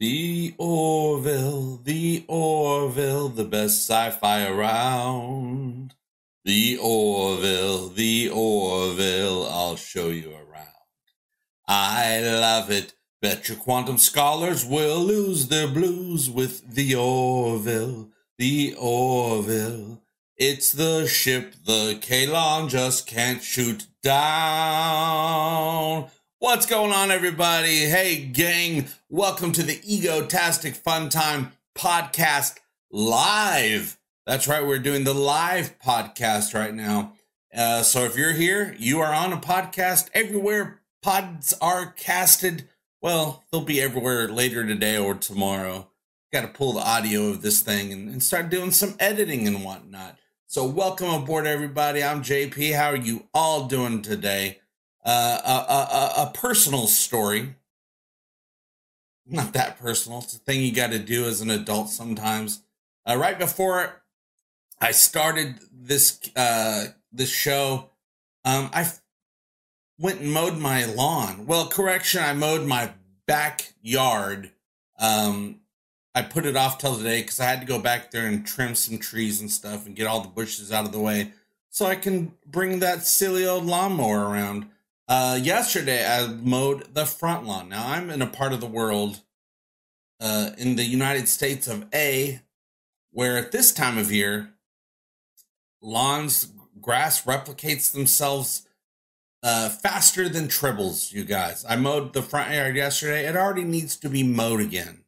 The Orville, the Orville, the best sci fi around. The Orville, the Orville, I'll show you around. I love it. Bet your quantum scholars will lose their blues with the Orville, the Orville. It's the ship the Kaylon just can't shoot down. What's going on, everybody? Hey, gang, welcome to the Egotastic Fun Time podcast live. That's right, we're doing the live podcast right now. Uh, so if you're here, you are on a podcast everywhere pods are casted. Well, they'll be everywhere later today or tomorrow. Got to pull the audio of this thing and, and start doing some editing and whatnot. So, welcome aboard, everybody. I'm JP. How are you all doing today? Uh, a, a, a personal story. Not that personal. It's a thing you got to do as an adult sometimes. Uh, right before I started this uh, this show, um, I went and mowed my lawn. Well, correction, I mowed my backyard. Um, I put it off till today because I had to go back there and trim some trees and stuff and get all the bushes out of the way so I can bring that silly old lawnmower around. Uh, yesterday, I mowed the front lawn. Now, I'm in a part of the world uh, in the United States of A where at this time of year, lawns, grass replicates themselves uh, faster than tribbles, you guys. I mowed the front yard yesterday. It already needs to be mowed again.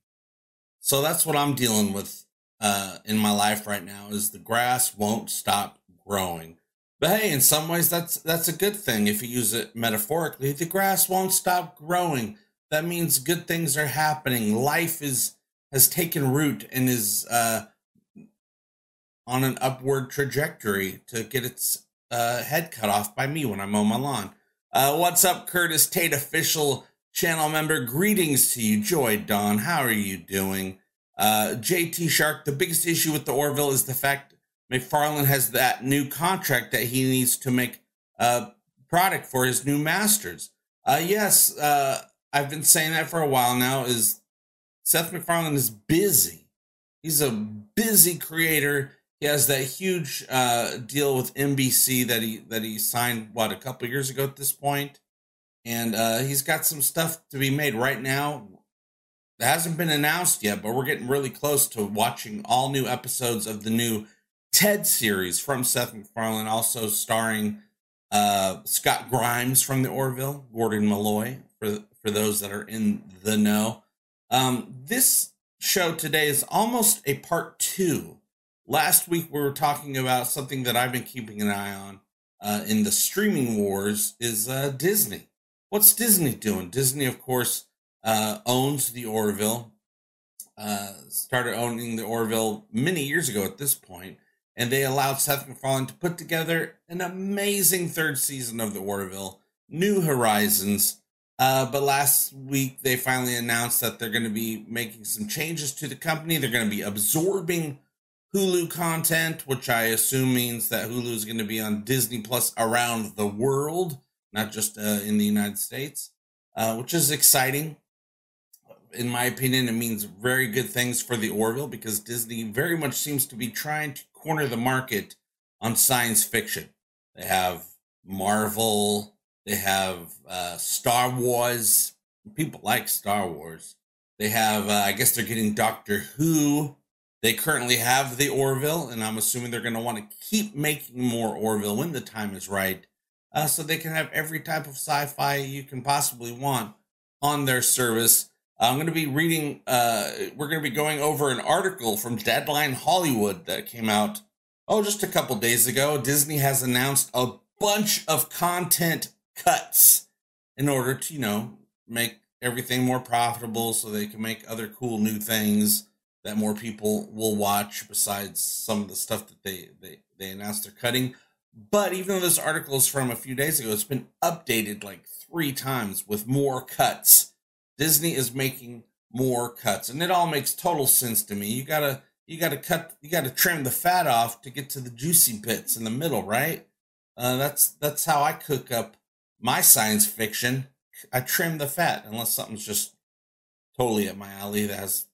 So that's what I'm dealing with uh, in my life right now is the grass won't stop growing. But hey, in some ways that's that's a good thing if you use it metaphorically. The grass won't stop growing. That means good things are happening. Life is has taken root and is uh, on an upward trajectory to get its uh, head cut off by me when I mow my lawn. Uh, what's up, Curtis Tate, official channel member? Greetings to you, Joy Dawn. How are you doing? Uh, JT Shark, the biggest issue with the Orville is the fact MacFarlane has that new contract that he needs to make a product for his new masters. Uh, yes, uh, I've been saying that for a while now. Is Seth MacFarlane is busy. He's a busy creator he has that huge uh, deal with NBC that he that he signed what a couple years ago at this point, and uh, he's got some stuff to be made right now. It hasn't been announced yet, but we're getting really close to watching all new episodes of the new Ted series from Seth MacFarlane, also starring uh, Scott Grimes from the Orville, Gordon Malloy for for those that are in the know. Um, this show today is almost a part two last week we were talking about something that I've been keeping an eye on uh, in the streaming wars is uh, Disney. What's Disney doing? Disney, of course, uh, owns the Orville. Uh, started owning the Orville many years ago at this point, and they allowed Seth MacFarlane to put together an amazing third season of the Orville, New Horizons. Uh, but last week they finally announced that they're going to be making some changes to the company. They're going to be absorbing Hulu content, which I assume means that Hulu is going to be on Disney Plus around the world, not just uh, in the United States, uh, which is exciting. In my opinion, it means very good things for the Orville because Disney very much seems to be trying to corner the market on science fiction. They have Marvel, they have uh, Star Wars. People like Star Wars. They have, uh, I guess they're getting Doctor Who they currently have the Orville, and I'm assuming they're going to want to keep making more Orville when the time is right, uh, so they can have every type of sci-fi you can possibly want on their service. I'm going to be reading. Uh, we're going to be going over an article from Deadline Hollywood that came out oh just a couple days ago. Disney has announced a bunch of content cuts in order to you know make everything more profitable, so they can make other cool new things that more people will watch besides some of the stuff that they they, they announced they're cutting. But even though this article is from a few days ago, it's been updated like three times with more cuts. Disney is making more cuts, and it all makes total sense to me. You gotta you gotta cut you gotta trim the fat off to get to the juicy bits in the middle, right? Uh, that's that's how I cook up my science fiction. I trim the fat unless something's just totally at my alley. That has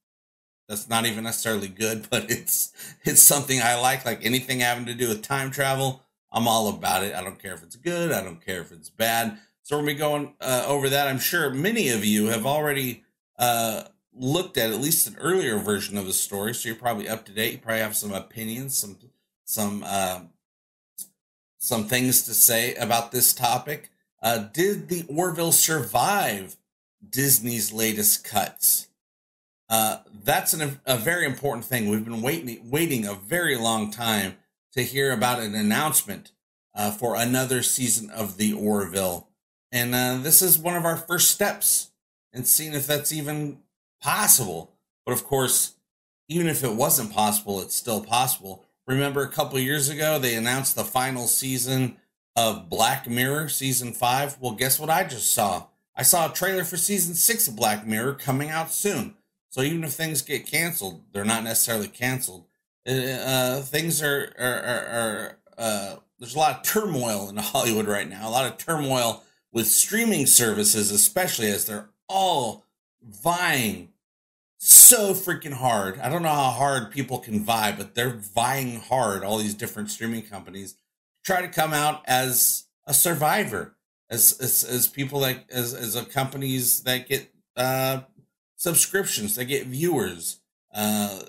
that's not even necessarily good, but it's it's something I like. Like anything having to do with time travel, I'm all about it. I don't care if it's good. I don't care if it's bad. So when we're gonna be going uh, over that. I'm sure many of you have already uh, looked at at least an earlier version of the story, so you're probably up to date. You probably have some opinions, some some uh, some things to say about this topic. Uh, did the Orville survive Disney's latest cuts? Uh, that's an, a very important thing. We've been waiting waiting a very long time to hear about an announcement uh, for another season of the Orville, and uh, this is one of our first steps in seeing if that's even possible. But of course, even if it wasn't possible, it's still possible. Remember a couple years ago, they announced the final season of Black Mirror, season five? Well, guess what I just saw? I saw a trailer for season six of Black Mirror coming out soon. So even if things get canceled, they're not necessarily canceled. Uh, uh things are, are, are, are uh, there's a lot of turmoil in Hollywood right now, a lot of turmoil with streaming services, especially as they're all vying so freaking hard. I don't know how hard people can vie, but they're vying hard, all these different streaming companies, try to come out as a survivor, as as, as people like as as a companies that get uh subscriptions, that get viewers. Uh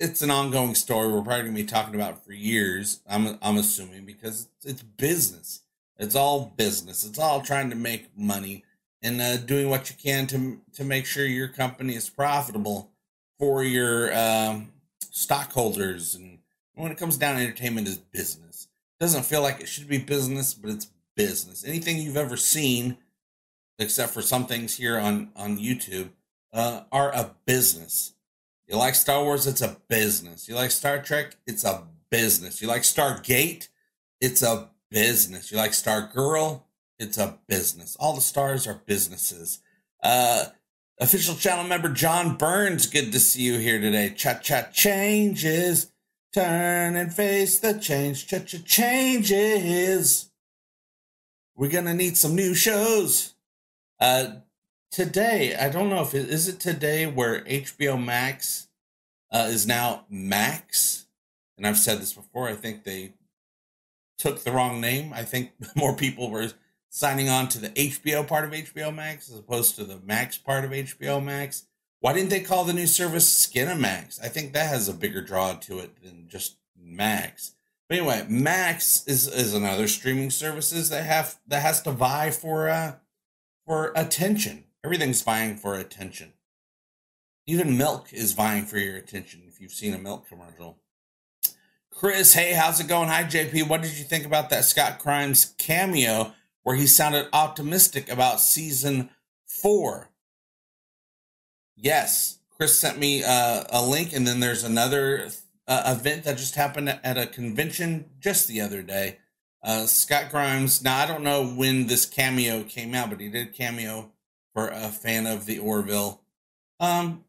it's an ongoing story we're probably gonna be talking about for years. I'm I'm assuming because it's business. It's all business. It's all trying to make money and uh, doing what you can to to make sure your company is profitable for your um, stockholders. And when it comes down, entertainment is business. It doesn't feel like it should be business, but it's business. Anything you've ever seen, except for some things here on on YouTube, uh, are a business. You like Star Wars? It's a business. You like Star Trek? It's a business. You like Stargate? It's a business. You like Star Girl? it's a business. All the stars are businesses. Uh, official channel member John Burns, good to see you here today. Cha cha changes. Turn and face the change. Cha cha changes. We're gonna need some new shows. Uh, today, I don't know if it is it today where HBO Max uh, is now Max, and I've said this before. I think they took the wrong name. I think more people were signing on to the HBO part of HBO Max as opposed to the Max part of HBO Max. Why didn't they call the new service Skinamax? I think that has a bigger draw to it than just Max. But anyway, Max is is another streaming services that have that has to vie for uh for attention. Everything's vying for attention. Even milk is vying for your attention if you've seen a milk commercial. Chris, hey, how's it going? Hi, JP. What did you think about that Scott Grimes cameo where he sounded optimistic about season four. Yes, Chris sent me uh, a link, and then there's another uh, event that just happened at a convention just the other day. Uh, Scott Grimes. Now I don't know when this cameo came out, but he did cameo for a fan of the Orville. Um,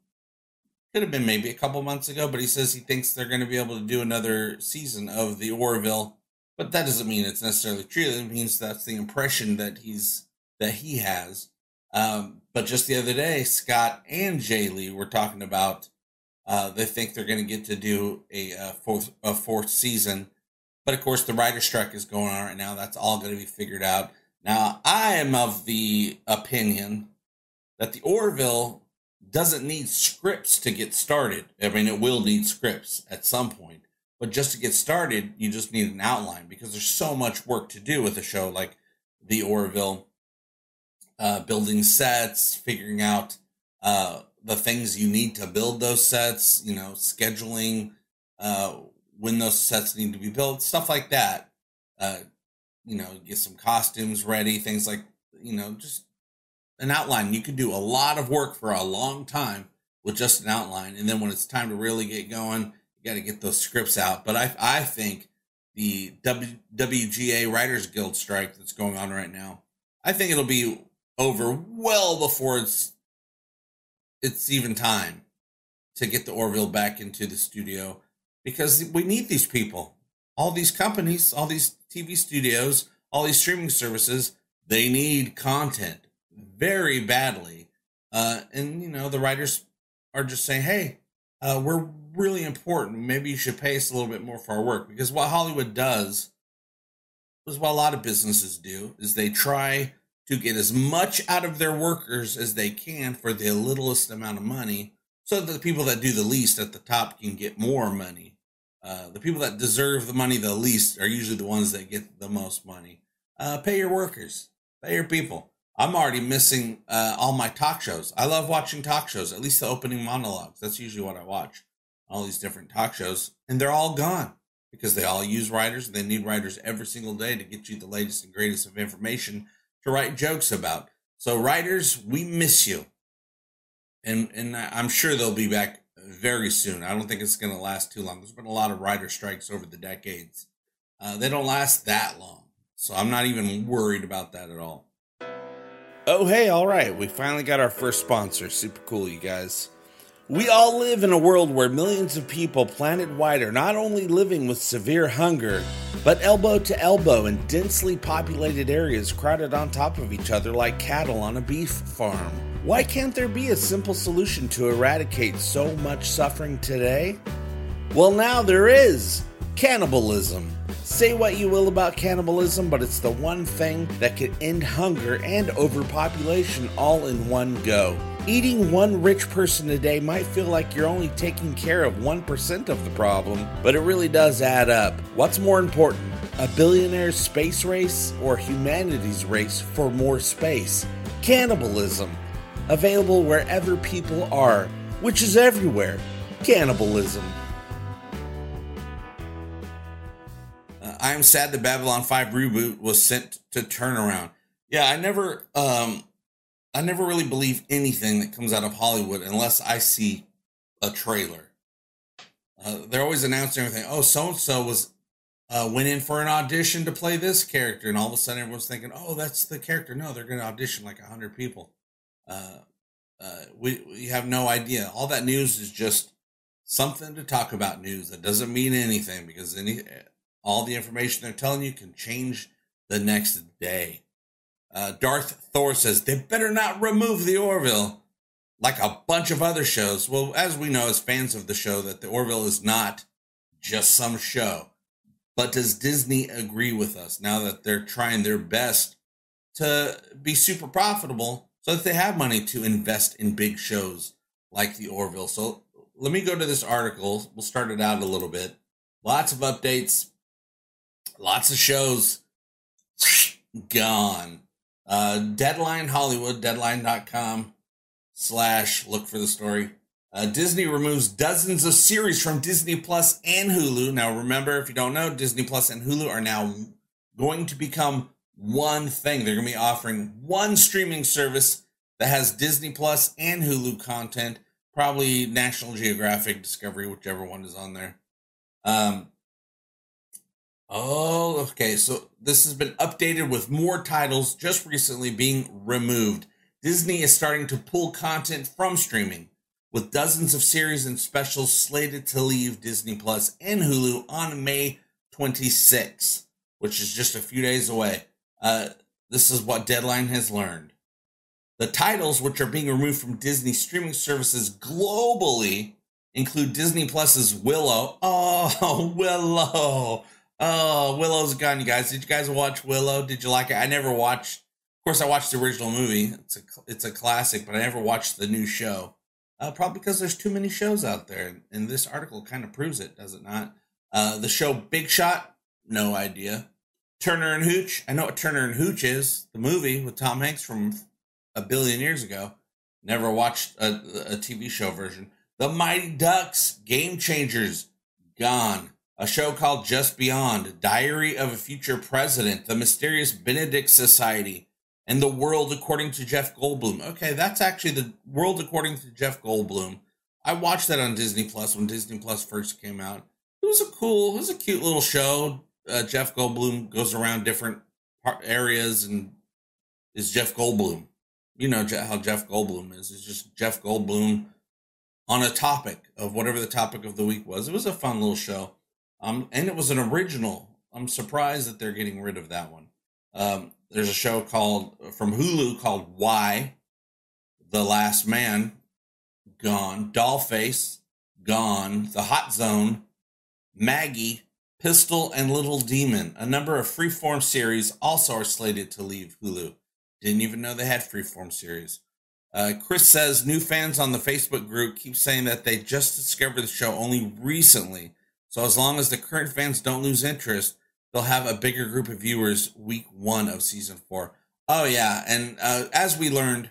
could have been maybe a couple months ago, but he says he thinks they're going to be able to do another season of the Orville but that doesn't mean it's necessarily true. It means that's the impression that he's that he has. Um, but just the other day, Scott and Jay Lee were talking about uh, they think they're going to get to do a, a, fourth a fourth season. But of course, the writer strike is going on right now. That's all going to be figured out. Now, I am of the opinion that the Orville doesn't need scripts to get started. I mean, it will need scripts at some point. But just to get started, you just need an outline because there's so much work to do with a show like The Orville. Uh, building sets, figuring out uh, the things you need to build those sets, you know, scheduling uh, when those sets need to be built, stuff like that. Uh, you know, get some costumes ready, things like, you know, just an outline. You can do a lot of work for a long time with just an outline. And then when it's time to really get going, you got to get those scripts out. But I I think the w, WGA Writers Guild strike that's going on right now, I think it'll be over well before it's it's even time to get the Orville back into the studio because we need these people. All these companies, all these TV studios, all these streaming services, they need content very badly. Uh, and you know, the writers are just saying, "Hey, uh, we're really important. Maybe you should pay us a little bit more for our work." Because what Hollywood does is what a lot of businesses do: is they try to get as much out of their workers as they can for the littlest amount of money, so that the people that do the least at the top can get more money. Uh, the people that deserve the money the least are usually the ones that get the most money. Uh, pay your workers, pay your people. I'm already missing uh, all my talk shows. I love watching talk shows, at least the opening monologues. That's usually what I watch. All these different talk shows, and they're all gone because they all use writers. And they need writers every single day to get you the latest and greatest of information to write jokes about. So, writers, we miss you, and and I'm sure they'll be back very soon. I don't think it's going to last too long. There's been a lot of writer strikes over the decades. Uh, they don't last that long, so I'm not even worried about that at all. Oh, hey, all right. We finally got our first sponsor. Super cool, you guys. We all live in a world where millions of people planet wide are not only living with severe hunger, but elbow to elbow in densely populated areas crowded on top of each other like cattle on a beef farm. Why can't there be a simple solution to eradicate so much suffering today? Well, now there is cannibalism. Say what you will about cannibalism, but it's the one thing that can end hunger and overpopulation all in one go. Eating one rich person a day might feel like you're only taking care of 1% of the problem, but it really does add up. What's more important, a billionaire's space race or humanity's race for more space? Cannibalism. Available wherever people are, which is everywhere. Cannibalism. I am sad the Babylon 5 reboot was sent to turnaround. Yeah, I never um I never really believe anything that comes out of Hollywood unless I see a trailer. Uh, they're always announcing everything. Oh, so and so was uh, went in for an audition to play this character, and all of a sudden everyone's thinking, "Oh, that's the character." No, they're going to audition like a hundred people. Uh, uh, we we have no idea. All that news is just something to talk about. News that doesn't mean anything because any all the information they're telling you can change the next day. Uh, Darth Thor says they better not remove the Orville, like a bunch of other shows. Well, as we know as fans of the show, that the Orville is not just some show. But does Disney agree with us now that they're trying their best to be super profitable so that they have money to invest in big shows like the Orville? So let me go to this article. We'll start it out a little bit. Lots of updates lots of shows gone. Uh, Deadline Hollywood, deadline.com slash look for the story. Uh, Disney removes dozens of series from Disney Plus and Hulu. Now, remember, if you don't know, Disney Plus and Hulu are now going to become one thing. They're going to be offering one streaming service that has Disney Plus and Hulu content, probably National Geographic, Discovery, whichever one is on there. Um, Oh, okay. So this has been updated with more titles just recently being removed. Disney is starting to pull content from streaming, with dozens of series and specials slated to leave Disney Plus and Hulu on May 26, which is just a few days away. Uh, this is what Deadline has learned. The titles, which are being removed from Disney streaming services globally, include Disney Plus's Willow. Oh, Willow Oh, Willow's gone, you guys. Did you guys watch Willow? Did you like it? I never watched. Of course, I watched the original movie. It's a it's a classic, but I never watched the new show. Uh, probably because there's too many shows out there, and this article kind of proves it, does it not? Uh, the show Big Shot, no idea. Turner and Hooch, I know what Turner and Hooch is. The movie with Tom Hanks from a billion years ago. Never watched a, a TV show version. The Mighty Ducks, Game Changers, gone a show called Just Beyond, Diary of a Future President, The Mysterious Benedict Society, and The World According to Jeff Goldblum. Okay, that's actually The World According to Jeff Goldblum. I watched that on Disney Plus when Disney Plus first came out. It was a cool, it was a cute little show. Uh, Jeff Goldblum goes around different areas and is Jeff Goldblum. You know how Jeff Goldblum is. It's just Jeff Goldblum on a topic of whatever the topic of the week was. It was a fun little show. Um, and it was an original. I'm surprised that they're getting rid of that one. Um, there's a show called from Hulu called Y, the Last Man, gone. Dollface, gone. The Hot Zone, Maggie, Pistol, and Little Demon. A number of freeform series also are slated to leave Hulu. Didn't even know they had freeform series. Uh, Chris says new fans on the Facebook group keep saying that they just discovered the show only recently. So as long as the current fans don't lose interest, they'll have a bigger group of viewers week one of season four. Oh yeah, and uh, as we learned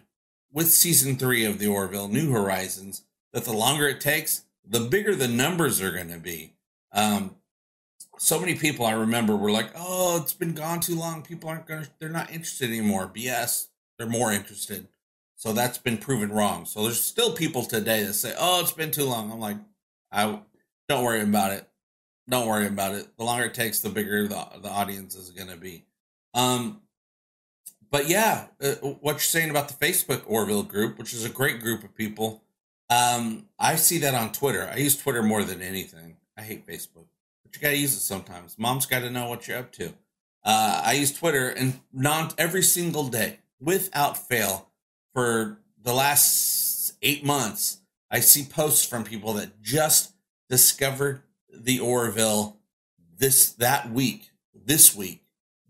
with season three of the Orville New Horizons, that the longer it takes, the bigger the numbers are going to be. Um, so many people I remember were like, "Oh, it's been gone too long. People aren't going. They're not interested anymore." BS. They're more interested. So that's been proven wrong. So there's still people today that say, "Oh, it's been too long." I'm like, I don't worry about it. Don't worry about it. The longer it takes, the bigger the the audience is going to be. Um, but yeah, uh, what you're saying about the Facebook Orville group, which is a great group of people, um, I see that on Twitter. I use Twitter more than anything. I hate Facebook, but you got to use it sometimes. Mom's got to know what you're up to. Uh, I use Twitter and non every single day without fail for the last eight months, I see posts from people that just discovered the Orville this that week, this week,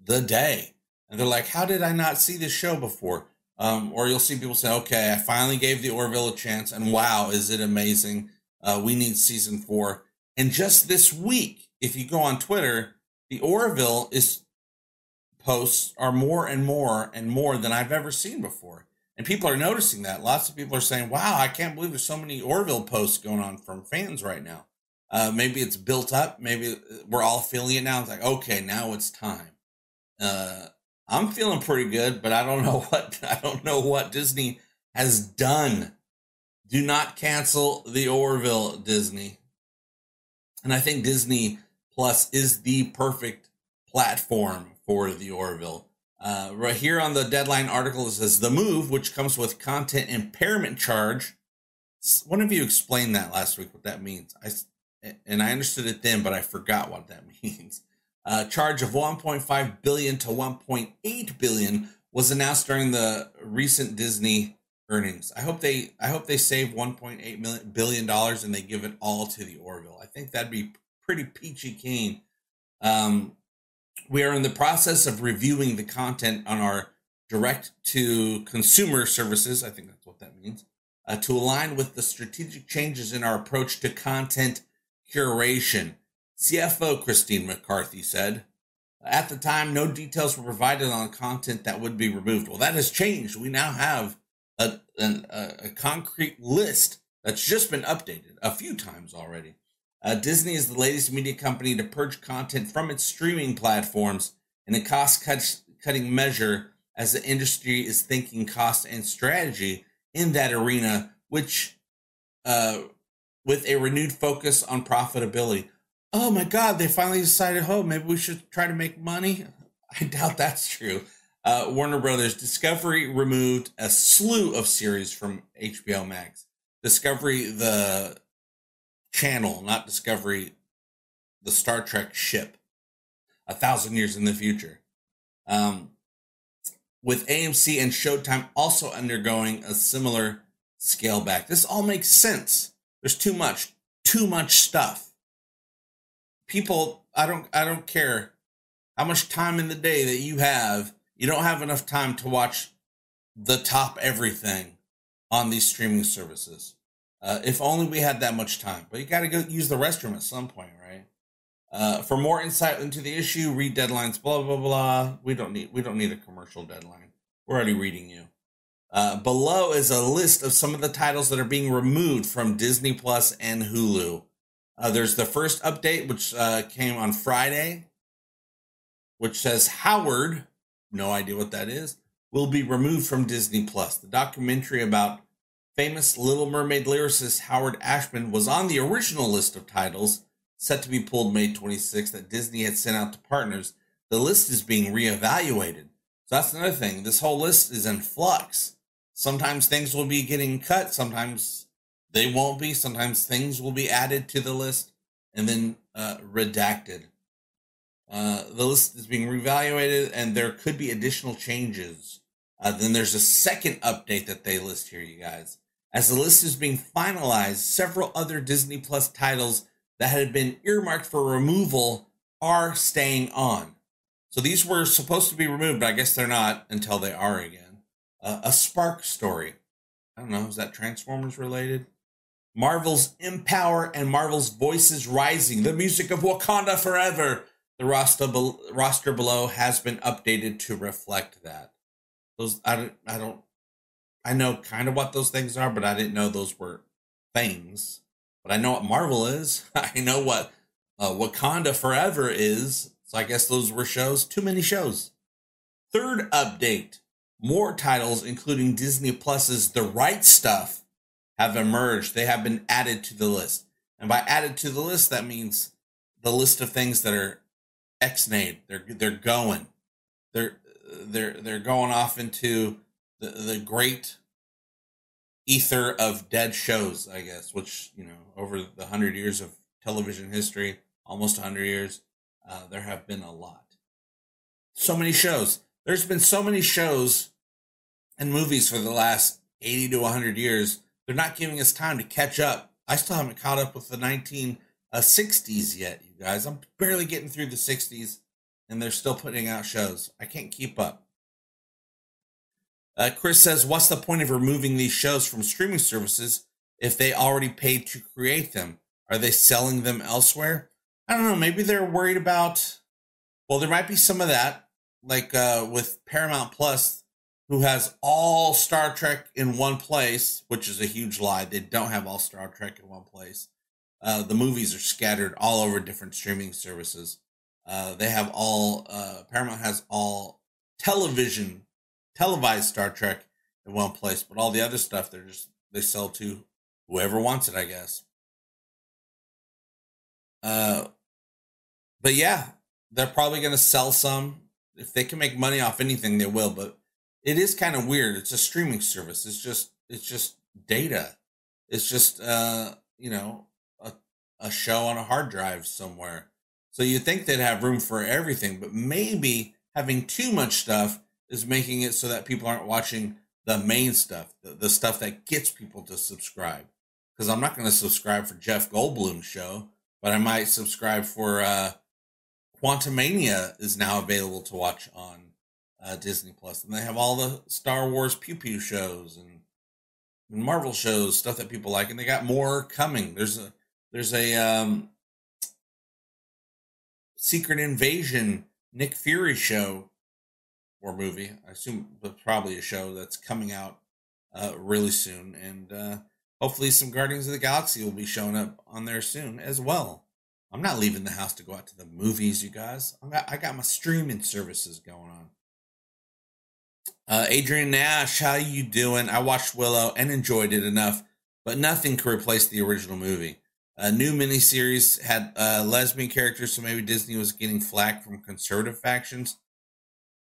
the day, and they're like, "How did I not see this show before?" Um, or you'll see people say, "Okay, I finally gave the Orville a chance, and wow, is it amazing? Uh, we need season four." And just this week, if you go on Twitter, the Orville is posts are more and more and more than I've ever seen before. And people are noticing that. Lots of people are saying, wow, I can't believe there's so many Orville posts going on from fans right now. Uh, maybe it's built up. Maybe uh, we're all feeling it now. It's like, okay, now it's time. Uh, I'm feeling pretty good, but I don't know what I don't know what Disney has done. Do not cancel the Orville, Disney. And I think Disney Plus is the perfect platform for the Orville. Uh, right here on the deadline article, it says the move, which comes with content impairment charge. One of you explained that last week, what that means. I and I understood it then, but I forgot what that means. Uh, charge of 1.5 billion to 1.8 billion was announced during the recent Disney earnings. I hope they I hope they save 1.8 million billion dollars and they give it all to the Orville. I think that'd be pretty peachy keen. Um, we are in the process of reviewing the content on our direct to consumer services. I think that's what that means. Uh, to align with the strategic changes in our approach to content curation. CFO Christine McCarthy said. At the time, no details were provided on content that would be removed. Well, that has changed. We now have a, a, a concrete list that's just been updated a few times already. Uh, Disney is the latest media company to purge content from its streaming platforms in a cost cutting measure as the industry is thinking cost and strategy in that arena, which, uh, with a renewed focus on profitability. Oh my God, they finally decided, oh, maybe we should try to make money. I doubt that's true. Uh, Warner Brothers Discovery removed a slew of series from HBO Max. Discovery, the channel, not Discovery, the Star Trek ship, a thousand years in the future. Um, with AMC and Showtime also undergoing a similar scale back. This all makes sense. There's too much, too much stuff. People, I don't, I don't care how much time in the day that you have. You don't have enough time to watch the top everything on these streaming services. Uh, if only we had that much time. But you got to go use the restroom at some point, right? Uh, for more insight into the issue, read deadlines. Blah blah blah. We don't need we don't need a commercial deadline. We're already reading you. Uh, below is a list of some of the titles that are being removed from Disney Plus and Hulu. Uh, there's the first update, which uh, came on Friday, which says Howard, no idea what that is, will be removed from Disney Plus. The documentary about famous Little Mermaid lyricist Howard Ashman was on the original list of titles set to be pulled May 26 that Disney had sent out to partners. The list is being reevaluated. So that's another thing. This whole list is in flux. Sometimes things will be getting cut, sometimes they won't be, sometimes things will be added to the list and then uh, redacted. Uh, the list is being reevaluated and there could be additional changes Uh, then there's a second update that they list here, you guys. As the list is being finalized, several other Disney Plus titles that had been earmarked for removal are staying on. So these were supposed to be removed, but I guess they're not until they are again. Uh, a Spark story. I don't know, is that Transformers related? Marvel's Empower and Marvel's Voices Rising, the music of Wakanda Forever. The roster, be- roster below has been updated to reflect that. Those I don't, I don't I know kind of what those things are, but I didn't know those were things. But I know what Marvel is. I know what uh, Wakanda Forever is. So I guess those were shows. Too many shows. Third update: more titles, including Disney Plus's The Right Stuff, have emerged. They have been added to the list, and by added to the list, that means the list of things that are ex-nade. They're they're going. They're they're they're going off into the the great ether of dead shows, I guess, which you know over the hundred years of television history, almost hundred years, uh, there have been a lot. So many shows. There's been so many shows and movies for the last eighty to hundred years. They're not giving us time to catch up. I still haven't caught up with the nineteen sixties yet, you guys. I'm barely getting through the sixties, and they're still putting out shows. I can't keep up. Uh, Chris says, What's the point of removing these shows from streaming services if they already paid to create them? Are they selling them elsewhere? I don't know. Maybe they're worried about, well, there might be some of that, like uh, with Paramount Plus, who has all Star Trek in one place, which is a huge lie. They don't have all Star Trek in one place. Uh, the movies are scattered all over different streaming services. Uh, they have all, uh, Paramount has all television televised Star Trek in one place, but all the other stuff they're just they sell to whoever wants it, I guess. Uh, but yeah, they're probably going to sell some if they can make money off anything, they will. But it is kind of weird. It's a streaming service. It's just it's just data. It's just uh you know a a show on a hard drive somewhere. So you think they'd have room for everything, but maybe having too much stuff is making it so that people aren't watching the main stuff, the, the stuff that gets people to subscribe. Because I'm not going to subscribe for Jeff Goldblum's show, but I might subscribe for uh, Quantumania is now available to watch on uh, Disney Plus, and they have all the Star Wars pew pew shows and, and Marvel shows, stuff that people like, and they got more coming. There's a there's a um, Secret Invasion Nick Fury show or movie. I assume but probably a show that's coming out uh, really soon, and uh, hopefully some Guardians of the Galaxy will be showing up on there soon as well. I'm not leaving the house to go out to the movies, you guys. I got, I got my streaming services going on. Uh, Adrian Nash, how you doing? I watched Willow and enjoyed it enough, but nothing could replace the original movie. A new miniseries had uh, lesbian characters, so maybe Disney was getting flack from conservative factions.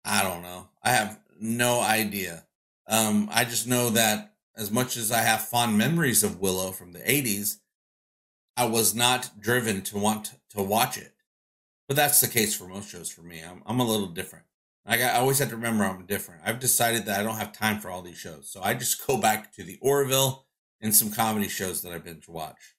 I don't know. I have no idea. Um, I just know that as much as I have fond memories of Willow from the 80s, I was not driven to want to watch it. But that's the case for most shows for me. I'm, I'm a little different. I, I always have to remember I'm different. I've decided that I don't have time for all these shows. So I just go back to the Orville and some comedy shows that I've been to watch.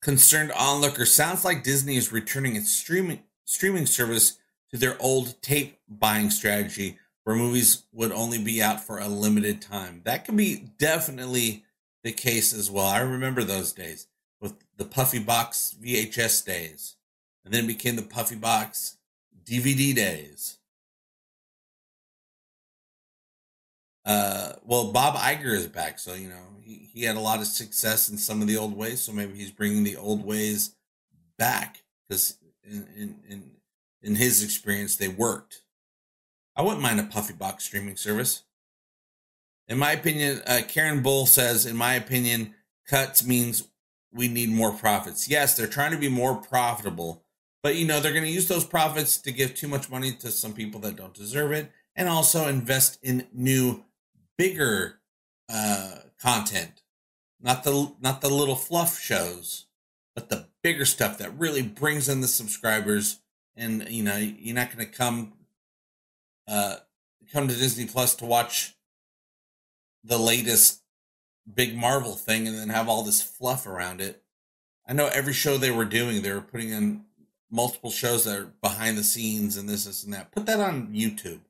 Concerned onlooker sounds like Disney is returning its streaming streaming service to their old tape buying strategy where movies would only be out for a limited time. That can be definitely the case as well. I remember those days with the Puffy Box VHS days, and then it became the Puffy Box DVD days. Uh, well, Bob Iger is back, so you know he, he had a lot of success in some of the old ways, so maybe he's bringing the old ways back because in, in, in in his experience, they worked. I wouldn't mind a Puffy Box streaming service. In my opinion, uh, Karen Bull says, in my opinion, cuts means we need more profits. Yes, they're trying to be more profitable, but you know, they're going to use those profits to give too much money to some people that don't deserve it and also invest in new, bigger uh, content. Not the not the little fluff shows, but the bigger stuff that really brings in the subscribers and you know you're not going to come uh come to Disney Plus to watch the latest big Marvel thing and then have all this fluff around it. I know every show they were doing, they were putting in multiple shows that are behind the scenes and this, this, and that. Put that on YouTube.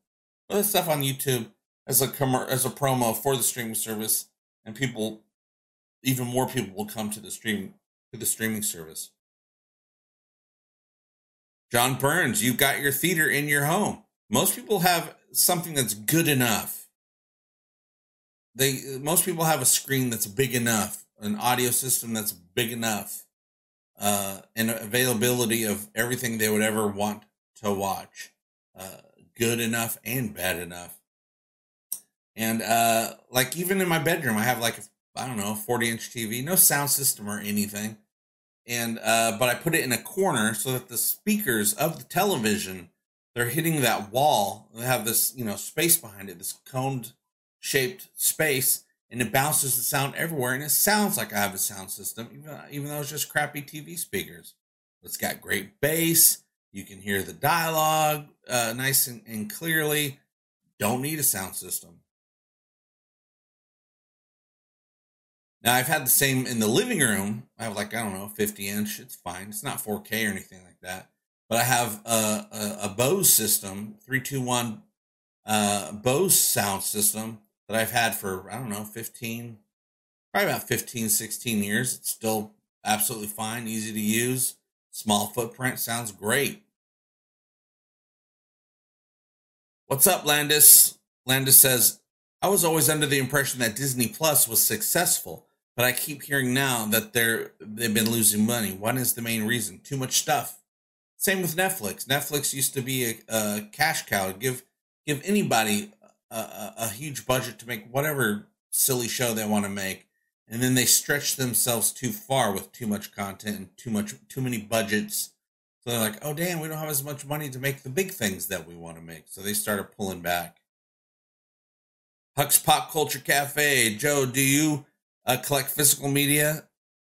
Put that stuff on YouTube as a com- as a promo for the streaming service, and people, even more people, will come to the stream to the streaming service. John Burns, you've got your theater in your home. Most people have something that's good enough. They most people have a screen that's big enough, an audio system that's big enough, uh, and availability of everything they would ever want to watch. Uh, good enough and bad enough. And uh, like even in my bedroom, I have like I don't know, 40 inch TV, no sound system or anything. And uh, but I put it in a corner so that the speakers of the television they're hitting that wall. They have this, you know, space behind it, this coned shaped space, and it bounces the sound everywhere. And it sounds like I have a sound system, even, even though it's just crappy TV speakers. It's got great bass. You can hear the dialogue uh, nice and, and clearly. Don't need a sound system. Now I've had the same in the living room. I have like I don't know, 50 inch. It's fine. It's not 4K or anything like that. But I have a a, a Bose system, three two one, uh, Bose sound system that I've had for I don't know, 15, probably about 15, 16 years. It's still absolutely fine, easy to use, small footprint, sounds great. What's up, Landis? Landis says, I was always under the impression that Disney Plus was successful, but I keep hearing now that they're they've been losing money. What is the main reason? Too much stuff. Same with Netflix. Netflix used to be a, a cash cow. Give give anybody a, a, huge budget to make whatever silly show they want to make, and then they stretch themselves too far with too much content and too much too many budgets so they're like, oh, damn, we don't have as much money to make the big things that we want to make. So they started pulling back. Huck's Pop Culture Cafe. Joe, do you uh, collect physical media?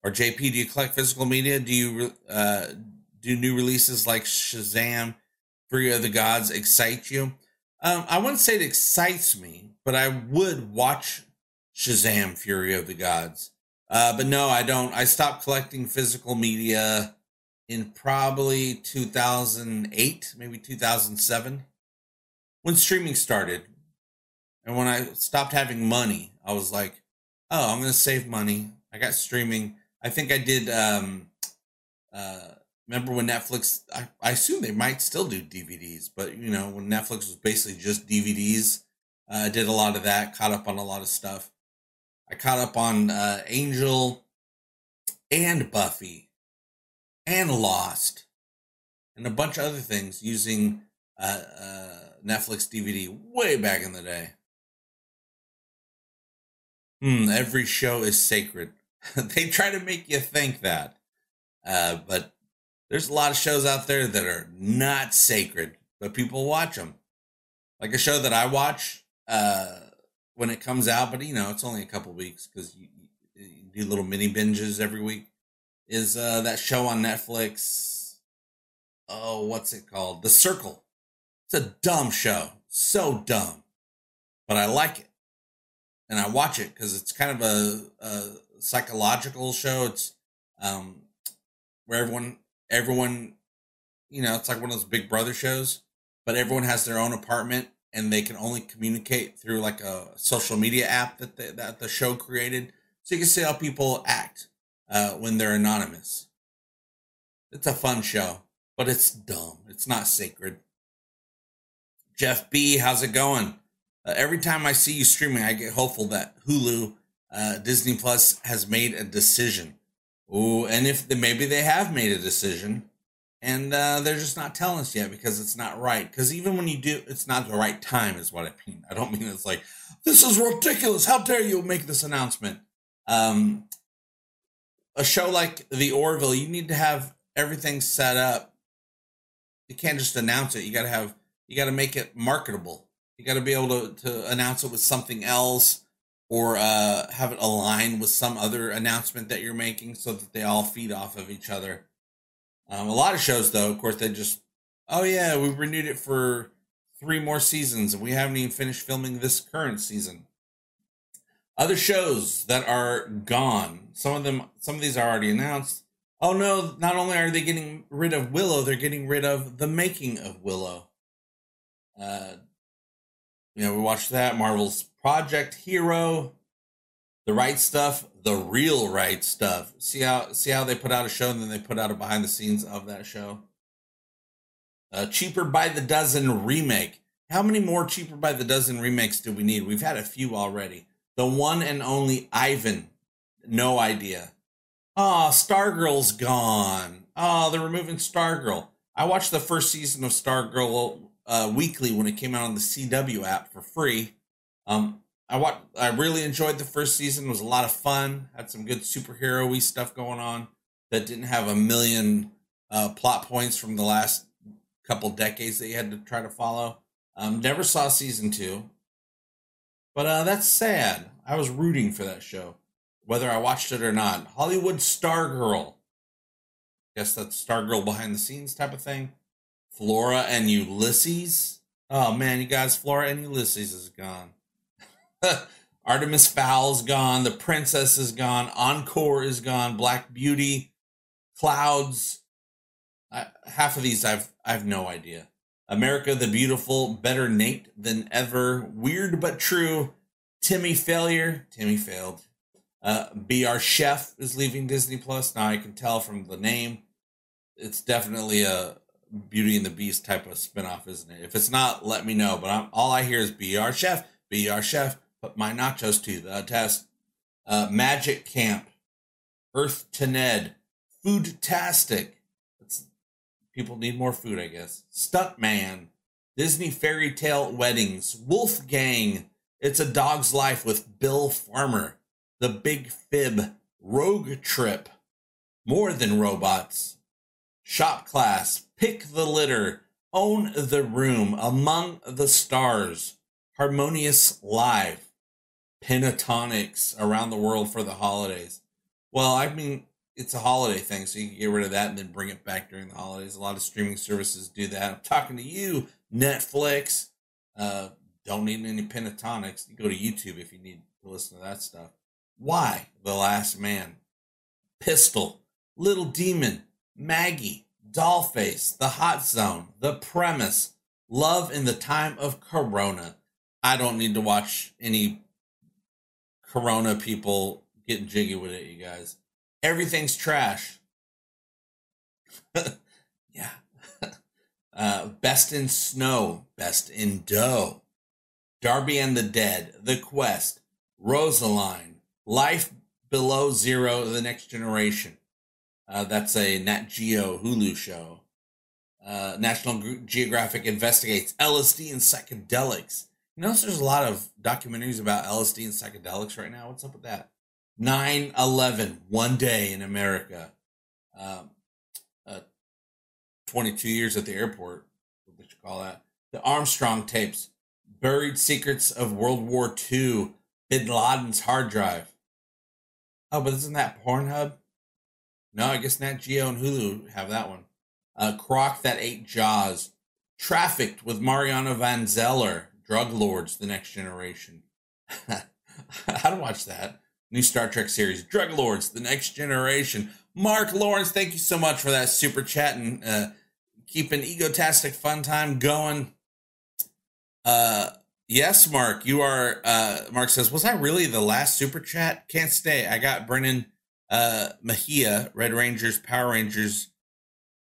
Or JP, do you collect physical media? Do you uh, do new releases like Shazam, Fury of the Gods excite you? Um, I wouldn't say it excites me, but I would watch Shazam, Fury of the Gods. Uh, but no, I don't. I stopped collecting physical media in probably 2008, maybe 2007, when streaming started. And when I stopped having money, I was like, oh, I'm going to save money. I got streaming. I think I did. Um, uh, remember when Netflix, I, I assume they might still do DVDs, but you know, when Netflix was basically just DVDs, uh, I did a lot of that, caught up on a lot of stuff. I caught up on uh, Angel and Buffy and Lost and a bunch of other things using uh, uh, Netflix DVD way back in the day. Hmm, every show is sacred. they try to make you think that. Uh, but there's a lot of shows out there that are not sacred, but people watch them. Like a show that I watch uh, when it comes out, but you know, it's only a couple weeks because you, you do little mini binges every week is uh, that show on Netflix. Oh, what's it called? The Circle. It's a dumb show. So dumb. But I like it. And I watch it because it's kind of a, a, psychological show. It's um, where everyone, everyone, you know, it's like one of those Big Brother shows, but everyone has their own apartment and they can only communicate through like a social media app that the, that the show created. So you can see how people act uh, when they're anonymous. It's a fun show, but it's dumb. It's not sacred. Jeff B, how's it going? Uh, every time I see you streaming, I get hopeful that Hulu, uh, Disney Plus has made a decision. Ooh, and if maybe they have made a decision, and uh, they're just not telling us yet because it's not right. Because even when you do, it's not the right time, is what I mean. I don't mean it's like this is ridiculous. How dare you make this announcement? Um, a show like The Orville, you need to have everything set up. You can't just announce it. You got to have, you got to make it marketable. You got to be able to, to announce it with something else or uh, have it align with some other announcement that you're making so that they all feed off of each other. Um, a lot of shows, though, of course, they just, oh yeah, we renewed it for three more seasons, and we haven't even finished filming this current season. Other shows that are gone. Some of them, some of these are already announced. Oh no, not only are they getting rid of Willow, they're getting rid of the making of Willow. Uh, you know, we watched that. Marvel's Project Hero, The Right Stuff, The Real Right Stuff. See how see how they put out a show and then they put out a behind the scenes of that show. Uh, Cheaper by the Dozen remake. How many more Cheaper by the Dozen remakes do we need? We've had a few already. The one and only Ivan. No idea. Ah, Oh, Stargirl's gone. Oh, they're removing Stargirl. I watched the first season of Stargirl uh, weekly when it came out on the CW app for free. Um, I watched, I really enjoyed the first season. It was a lot of fun. Had some good superhero-y stuff going on that didn't have a million uh, plot points from the last couple decades that you had to try to follow. Um, never saw season two. But uh, that's sad. I was rooting for that show, whether I watched it or not. Hollywood Stargirl. Guess that's Stargirl behind the scenes type of thing. Flora and Ulysses. Oh man, you guys, Flora and Ulysses is gone. Artemis Fowl's gone. The Princess is gone. Encore is gone. Black Beauty, Clouds. I, half of these I've I've no idea. America the Beautiful, Better Nate Than Ever, Weird But True, Timmy Failure, Timmy failed. Uh, Be Our Chef is leaving Disney Plus. Now I can tell from the name, it's definitely a Beauty and the Beast type of spinoff, isn't it? If it's not, let me know. But I'm, all I hear is Be Our Chef, Be Our Chef, put my nachos to the test. Uh, Magic Camp, Earth to Ned, Foodtastic, People need more food, I guess. Stuntman, Disney Fairy Tale Weddings, Wolfgang, It's a Dog's Life with Bill Farmer, The Big Fib, Rogue Trip, More Than Robots, Shop Class, Pick the Litter, Own the Room, Among the Stars, Harmonious Live, Pentatonix around the world for the holidays. Well, I mean, it's a holiday thing, so you can get rid of that and then bring it back during the holidays. A lot of streaming services do that. I'm talking to you, Netflix. Uh, don't need any Pentatonix. You go to YouTube if you need to listen to that stuff. Why? The Last Man, Pistol, Little Demon, Maggie, Dollface, The Hot Zone, The Premise, Love in the Time of Corona. I don't need to watch any Corona people getting jiggy with it, you guys everything's trash. yeah. Uh, best in snow, best in dough. Darby and the Dead, The Quest, Rosaline, Life Below Zero, The Next Generation. Uh, that's a Nat Geo Hulu show. Uh, National Geographic investigates LSD and psychedelics. You notice there's a lot of documentaries about LSD and psychedelics right now. What's up with that? 9 11, one day in America. Um, uh, 22 years at the airport, what you call that. The Armstrong tapes, buried secrets of World War II, Bin Laden's hard drive. Oh, but isn't that Pornhub? No, I guess Nat Geo and Hulu have that one. Uh, Croc that ate Jaws, Trafficked with Mariana Van Zeller, Drug Lords, The Next Generation. I'd watch that new Star Trek series, Drug Lords, The Next Generation. Mark Lawrence, thank you so much for that super chat and uh, keeping egotastic fun time going. Uh, yes, Mark, you are. Uh, Mark says, was I really the last super chat? Can't stay. I got Brennan uh, Mejia, Red Rangers, Power Rangers,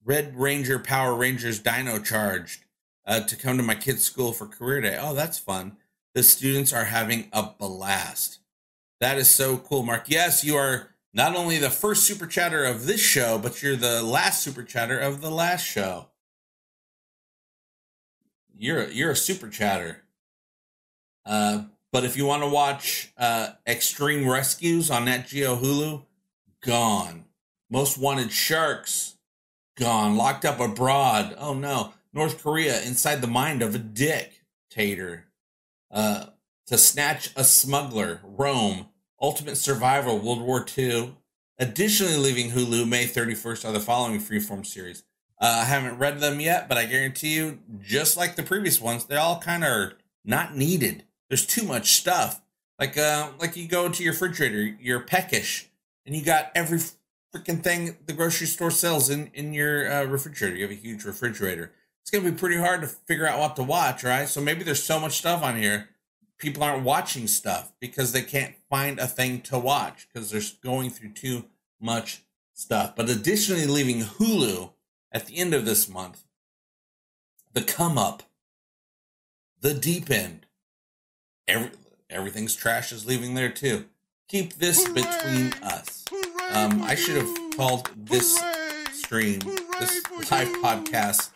Red Ranger, Power Rangers, Dino Charged uh, to come to my kids' school for career day. Oh, that's fun. The students are having a blast. That is so cool, Mark. Yes, you are not only the first super chatter of this show, but you're the last super chatter of the last show. You're you're a super chatter. Uh, but if you want to watch uh, Extreme Rescues on Nat Geo Hulu, gone. Most Wanted Sharks, gone. Locked Up Abroad, oh no. North Korea inside the mind of a dictator. Uh, to snatch a smuggler, Rome, Ultimate Survival, World War II. Additionally, leaving Hulu May 31st are the following freeform series Uh, I haven't read them yet, but I guarantee you, just like the previous ones, they all kind of are not needed. There's too much stuff. Like uh, like you go to your refrigerator, you're peckish, and you got every freaking thing the grocery store sells in in your uh, refrigerator. You have a huge refrigerator. It's gonna be pretty hard to figure out what to watch, right? So maybe there's so much stuff on here, people aren't watching stuff because they can't find a thing to watch because they're going through too much stuff. But additionally, leaving Hulu at the end of this month, the come up, the deep end, every everything's trash is leaving there too. Keep this between us. Um, I should have called this stream, this live podcast,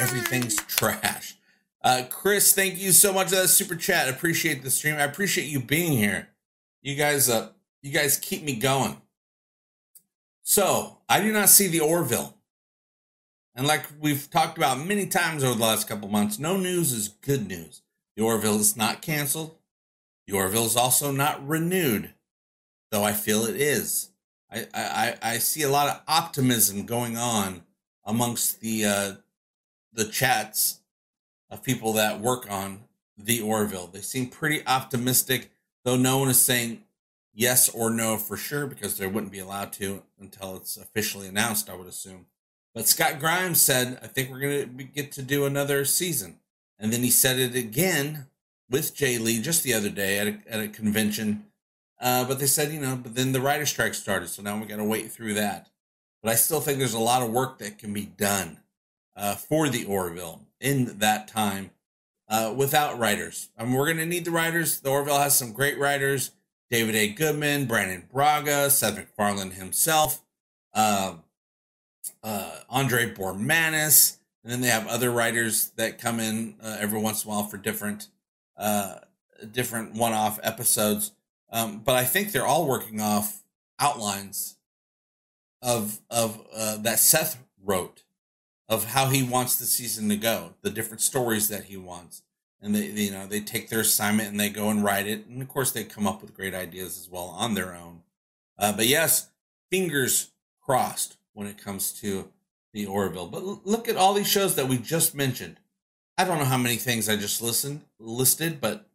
everything's trash. Uh, Chris, thank you so much for that super chat. Appreciate the stream. I appreciate you being here. You guys, uh, you guys keep me going. So I do not see the Orville. And like we've talked about many times over the last couple months, no news is good news. The Orville is not canceled. The Orville is also not renewed, though I feel it is. I, I, I see a lot of optimism going on amongst the uh, the chats of people that work on the Orville. They seem pretty optimistic, though no one is saying yes or no for sure because they wouldn't be allowed to until it's officially announced, I would assume. But Scott Grimes said, I think we're going to get to do another season. And then he said it again with Jay Lee just the other day at a, at a convention. Uh, but they said, you know, but then the writer strike started. So now we got to wait through that. But I still think there's a lot of work that can be done uh, for the Orville in that time uh, without writers. I mean, we're going to need the writers. The Orville has some great writers David A. Goodman, Brannon Braga, Seth MacFarlane himself, uh, uh, Andre Bormanis. And then they have other writers that come in uh, every once in a while for different uh, different one-off episodes. Um, but I think they're all working off outlines of of uh, that Seth wrote of how he wants the season to go, the different stories that he wants. And they, you know, they take their assignment and they go and write it. And of course, they come up with great ideas as well on their own. Uh, but yes, fingers crossed when it comes to the Orville. But l- look at all these shows that we just mentioned. I don't know how many things I just listened listed, but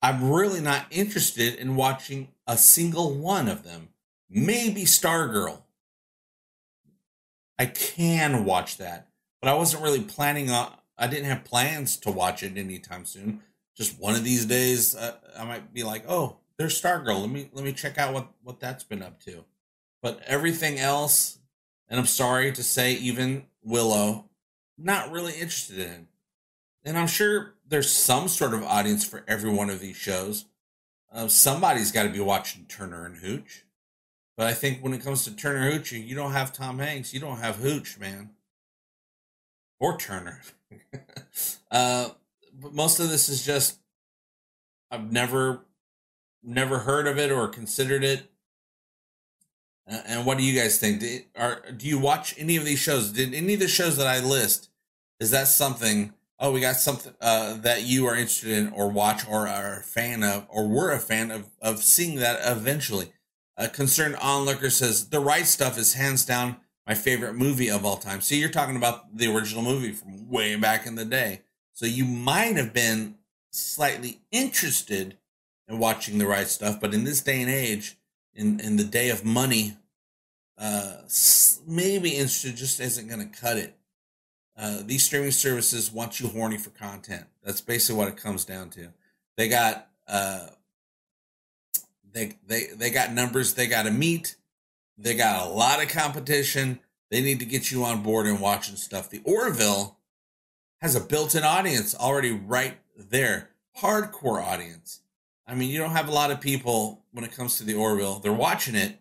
I'm really not interested in watching a single one of them. Maybe Stargirl. I can watch that but I wasn't really planning on. I didn't have plans to watch it anytime soon. Just one of these days, uh, I might be like, "Oh, there's Stargirl. Let me let me check out what what that's been up to." But everything else, and I'm sorry to say, even Willow, not really interested in. And I'm sure there's some sort of audience for every one of these shows. Uh, somebody's got to be watching Turner and Hooch. But I think when it comes to Turner Hooch, you don't have Tom Hanks. You don't have Hooch, man or Turner. uh, but most of this is just I've never never heard of it or considered it. Uh, and what do you guys think? Do, are do you watch any of these shows? Did any of the shows that I list is that something? Oh, we got something uh, that you are interested in, or watch, or are a fan of, or were a fan of of seeing that eventually. A concerned onlooker says the right stuff is hands down my favorite movie of all time. See, you're talking about the original movie from way back in the day. So you might have been slightly interested in watching the right stuff, but in this day and age, in, in the day of money, uh, maybe interested just isn't going to cut it. Uh, these streaming services want you horny for content. That's basically what it comes down to. They got uh, they they they got numbers they got to meet they got a lot of competition. They need to get you on board and watching stuff. The Orville has a built-in audience already right there. Hardcore audience. I mean, you don't have a lot of people when it comes to the Orville. They're watching it,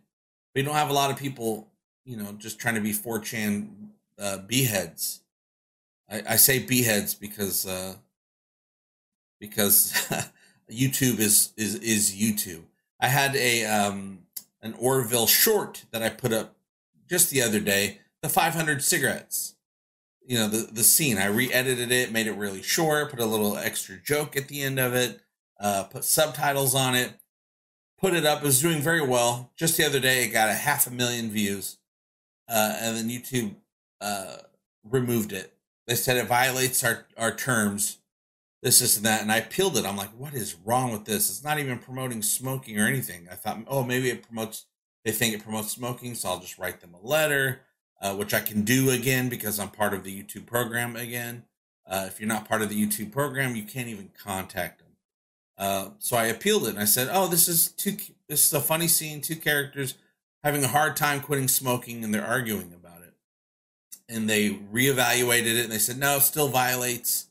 but you don't have a lot of people, you know, just trying to be 4chan uh, b-heads. I, I say b-heads because uh, because YouTube is is is YouTube. I had a um, an Orville short that I put up just the other day, the 500 cigarettes. You know, the, the scene. I re edited it, made it really short, put a little extra joke at the end of it, uh, put subtitles on it, put it up. It was doing very well. Just the other day, it got a half a million views. Uh, and then YouTube uh, removed it. They said it violates our, our terms, this, this, and that. And I peeled it. I'm like, what is wrong with this? It's not even promoting smoking or anything. I thought, oh, maybe it promotes, they think it promotes smoking. So I'll just write them a letter, uh, which I can do again because I'm part of the YouTube program again. Uh, if you're not part of the YouTube program, you can't even contact them. Uh, so I appealed it and I said, "Oh, this is two. This is a funny scene. Two characters having a hard time quitting smoking, and they're arguing about it." And they reevaluated it and they said, "No, it still violates,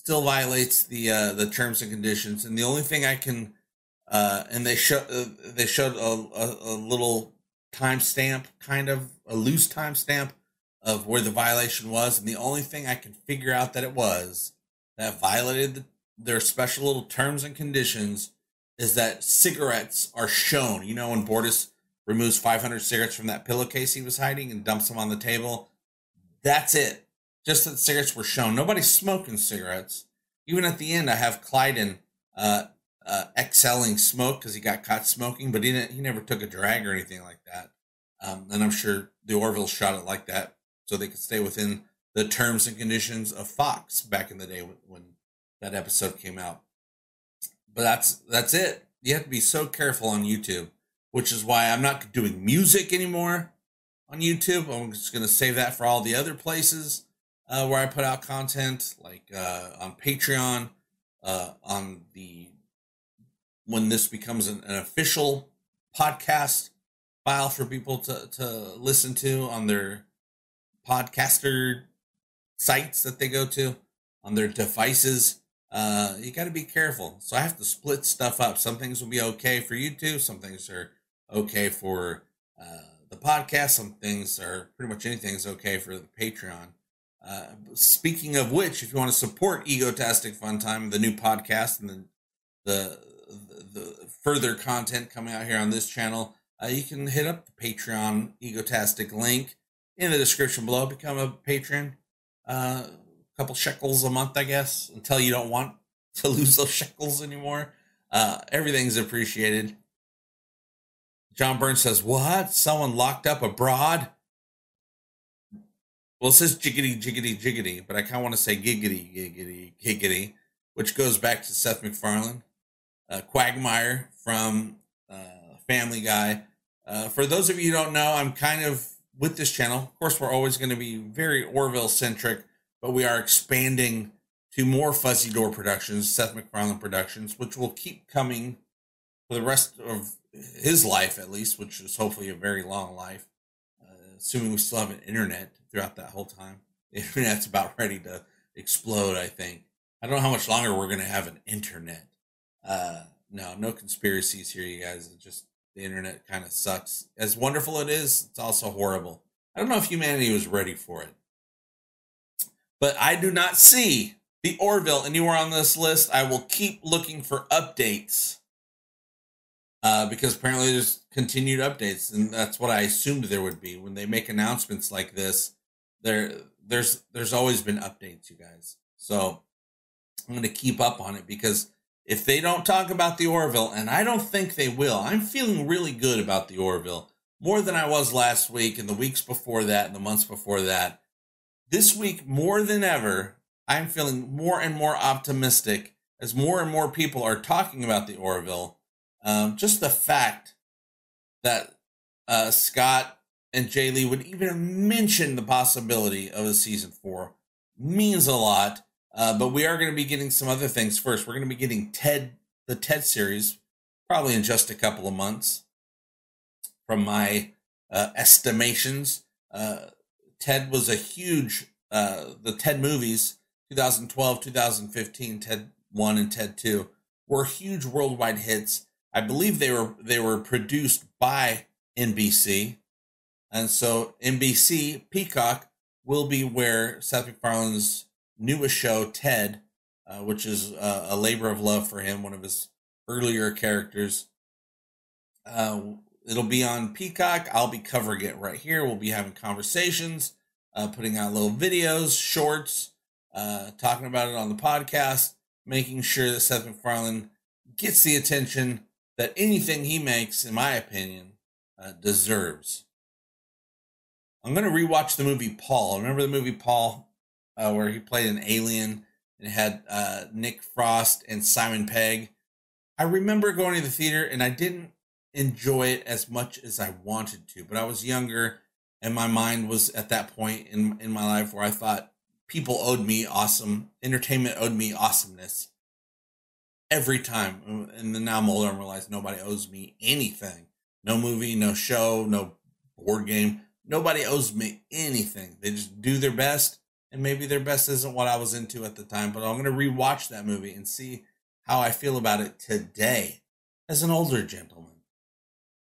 still violates the uh, the terms and conditions." And the only thing I can, uh, and they showed uh, they showed a, a, a little timestamp, kind of a loose timestamp of where the violation was, and the only thing I can figure out that it was that violated the, their special little terms and conditions is that cigarettes are shown. You know, when Bortus removes 500 cigarettes from that pillowcase he was hiding and dumps them on the table, that's it. Just that cigarettes were shown. Nobody's smoking cigarettes. Even at the end, I have Klyden uh, uh, exhaling smoke because he got caught smoking, but he didn't. He never took a drag or anything like that. Um, and I'm sure the Orville shot it like that so they could stay within the terms and conditions of Fox back in the day when, when that episode came out. But that's that's it. You have to be so careful on YouTube, which is why I'm not doing music anymore on YouTube. I'm just going to save that for all the other places uh, where I put out content, like uh, on Patreon, uh, on the when this becomes an, an official podcast file for people to to listen to on their podcaster sites that they go to on their devices. Uh, you got to be careful. So I have to split stuff up. Some things will be okay for YouTube. Some things are okay for uh, the podcast. Some things are pretty much anything is okay for the Patreon. Uh, speaking of which, if you want to support Egotastic Fun Time, the new podcast and the, the the further content coming out here on this channel, uh, you can hit up the Patreon Egotastic link in the description below. Become a patron. Uh, a couple shekels a month, I guess, until you don't want to lose those shekels anymore. Uh, everything's appreciated. John Burns says, What? Someone locked up abroad? Well, it says jiggity, jiggity, jiggity, but I kind of want to say giggity, giggity, giggity, which goes back to Seth MacFarlane, uh, Quagmire from uh, Family Guy. Uh, for those of you who don't know, I'm kind of with this channel. Of course, we're always going to be very Orville centric, but we are expanding to more Fuzzy Door Productions, Seth MacFarlane Productions, which will keep coming for the rest of his life, at least, which is hopefully a very long life, uh, assuming we still have an internet throughout that whole time. Internet's about ready to explode, I think. I don't know how much longer we're going to have an internet. Uh, no, no conspiracies here, you guys. It's just the internet kind of sucks. As wonderful it is, it's also horrible. I don't know if humanity was ready for it. But I do not see the Orville anywhere on this list. I will keep looking for updates. Uh, because apparently there's continued updates, and that's what I assumed there would be. When they make announcements like this, there there's there's always been updates, you guys. So I'm gonna keep up on it because if they don't talk about the Orville, and I don't think they will, I'm feeling really good about the Orville more than I was last week and the weeks before that and the months before that. This week, more than ever, I'm feeling more and more optimistic as more and more people are talking about the Orville. Um, just the fact that uh, Scott and Jay Lee would even mention the possibility of a season four means a lot. Uh, but we are going to be getting some other things first. We're going to be getting Ted, the Ted series, probably in just a couple of months. From my uh, estimations, uh, Ted was a huge. Uh, the Ted movies, 2012, 2015, Ted One and Ted Two, were huge worldwide hits. I believe they were they were produced by NBC, and so NBC Peacock will be where Seth MacFarlane's newest show, Ted, uh, which is uh, a labor of love for him, one of his earlier characters. Uh, it'll be on Peacock. I'll be covering it right here. We'll be having conversations, uh, putting out little videos, shorts, uh, talking about it on the podcast, making sure that Seth MacFarlane gets the attention that anything he makes, in my opinion, uh, deserves. I'm gonna rewatch the movie Paul. Remember the movie Paul, uh, where he played an alien and had uh, Nick Frost and Simon Pegg. I remember going to the theater and I didn't enjoy it as much as I wanted to, but I was younger and my mind was at that point in in my life where I thought people owed me awesome entertainment owed me awesomeness every time. And then now I'm older and realize nobody owes me anything. No movie, no show, no board game. Nobody owes me anything. They just do their best, and maybe their best isn't what I was into at the time. But I'm going to rewatch that movie and see how I feel about it today as an older gentleman.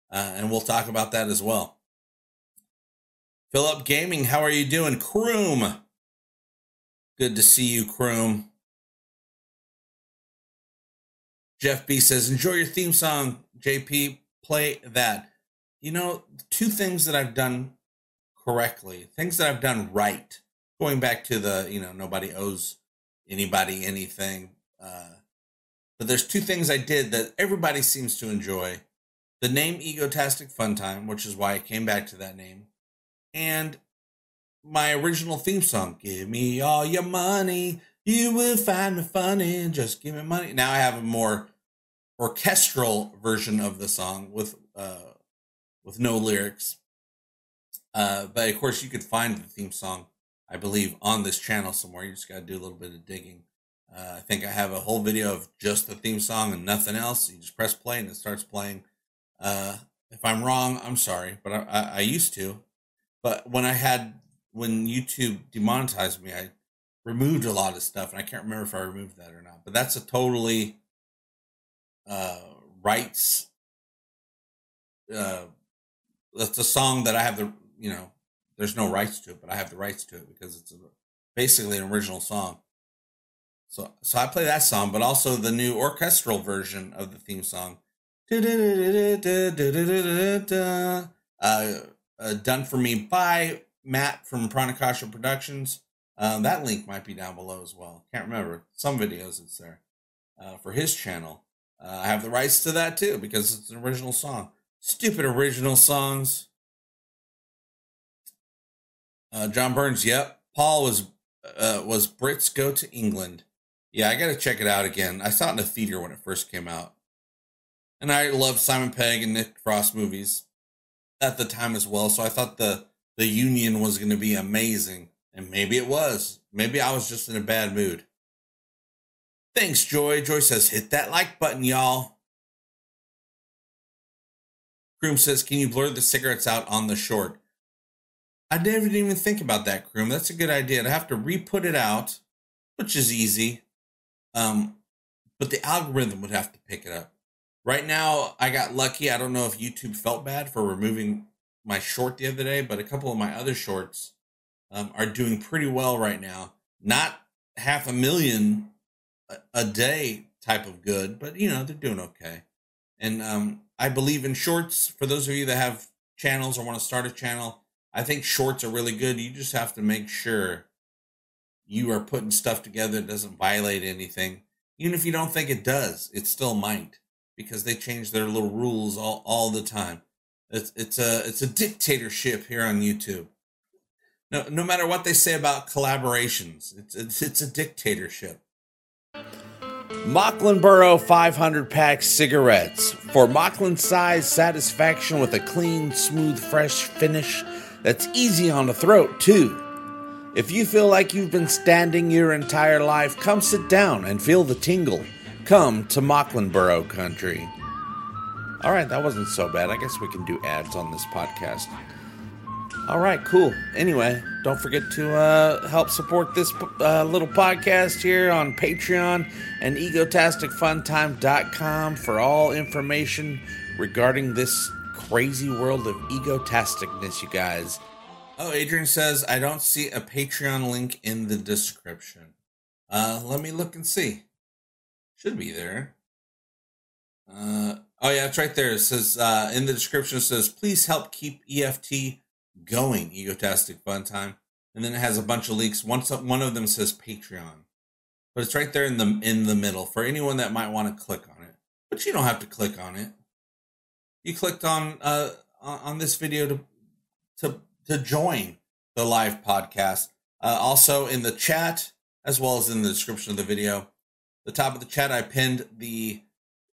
Uh, and we'll talk about that as well. Philip Gaming, how are you doing? Croom. Good to see you, Croom. Jeff B says, enjoy your theme song, JP. Play that. You know, two things that I've done correctly, things that I've done right, going back to the, you know, nobody owes anybody anything. Uh, but there's two things I did that everybody seems to enjoy. The name Egotastic Fun Time, which is why I came back to that name, and my original theme song, Give Me All Your Money, You Will Find Me Funny, Just Give Me Money. Now I have a more orchestral version of the song with uh, with no lyrics. Uh, but of course, you could find the theme song, I believe, on this channel somewhere. You just got to do a little bit of digging. Uh, I think I have a whole video of just the theme song and nothing else. You just press play and it starts playing. Uh, if I'm wrong, I'm sorry, but I, I, I used to. But when I had when YouTube demonetized me, I removed a lot of stuff, and I can't remember if I removed that or not. But that's a totally uh, rights. Uh, that's a song that I have the you know. There's no rights to it, but I have the rights to it because it's a, basically an original song. So, so I play that song, but also the new orchestral version of the theme song. Uh, uh, done for me by Matt from Pranakasha Productions. Uh, that link might be down below as well. Can't remember. Some videos it's there uh, for his channel. Uh, I have the rights to that too because it's an original song. Stupid original songs. Uh, John Burns. Yep. Paul was uh, was Brits go to England. Yeah, I got to check it out again. I saw it in the theater when it first came out, and I loved Simon Pegg and Nick Frost movies at the time as well. So I thought the the union was going to be amazing, and maybe it was. Maybe I was just in a bad mood. Thanks, Joy. Joy says, hit that like button, y'all. Croom says, can you blur the cigarettes out on the short? I didn't even think about that, Croom. That's a good idea. To have to re-put it out, which is easy. Um, but the algorithm would have to pick it up. Right now, I got lucky. I don't know if YouTube felt bad for removing my short the other day, but a couple of my other shorts um, are doing pretty well right now. Not half a million a day type of good, but you know, they're doing okay. And um, I believe in shorts. For those of you that have channels or want to start a channel, I think shorts are really good. You just have to make sure you are putting stuff together that doesn't violate anything. Even if you don't think it does, it still might because they change their little rules all, all the time. It's it's a it's a dictatorship here on YouTube. No no matter what they say about collaborations, it's it's, it's a dictatorship. Mocklinboro 500 pack cigarettes for Moclan size satisfaction with a clean, smooth, fresh finish that's easy on the throat, too. If you feel like you've been standing your entire life, come sit down and feel the tingle. Come to Mocklinboro country. All right, that wasn't so bad. I guess we can do ads on this podcast. All right, cool. Anyway, don't forget to uh, help support this uh, little podcast here on Patreon and egotasticfuntime.com for all information regarding this crazy world of egotasticness, you guys. Oh, Adrian says, I don't see a Patreon link in the description. Uh, let me look and see. Should be there. Uh, oh, yeah, it's right there. It says uh, in the description, it says, please help keep EFT going egotastic fun time and then it has a bunch of leaks one, one of them says patreon but it's right there in the in the middle for anyone that might want to click on it but you don't have to click on it you clicked on uh on this video to to to join the live podcast. Uh, also in the chat, as well as in the description of the video, the top of the chat, I pinned the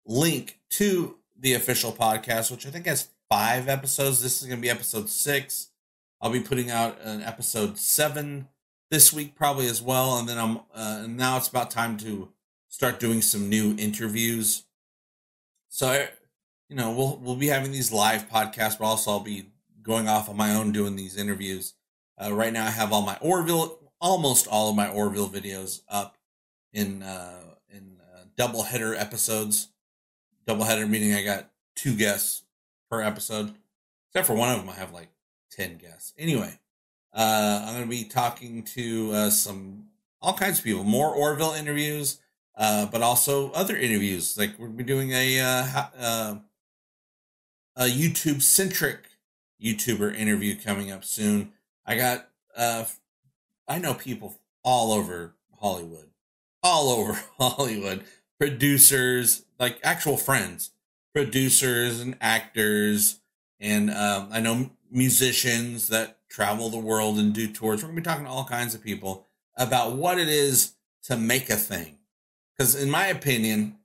link to the official podcast, which I think has five episodes. This is going to be episode six. I'll be putting out an episode seven this week, probably as well. And then I'm uh, now it's about time to start doing some new interviews. So, you know, we'll we'll be having these live podcasts, but also I'll be going off on my own doing these interviews. Uh, right now, I have all my Orville, almost all of my Orville videos up in uh, in uh, double header episodes. Double header meaning I got two guests per episode, except for one of them I have like ten guests. Anyway, uh, I'm going to be talking to uh, some all kinds of people, more Orville interviews, uh, but also other interviews. Like we'll be doing a uh, uh, a YouTube centric YouTuber interview coming up soon. I got uh, I know people all over Hollywood, all over Hollywood, producers, like actual friends, producers and actors, and um, I know musicians that travel the world and do tours. We're gonna be talking to all kinds of people about what it is to make a thing. Because in my opinion,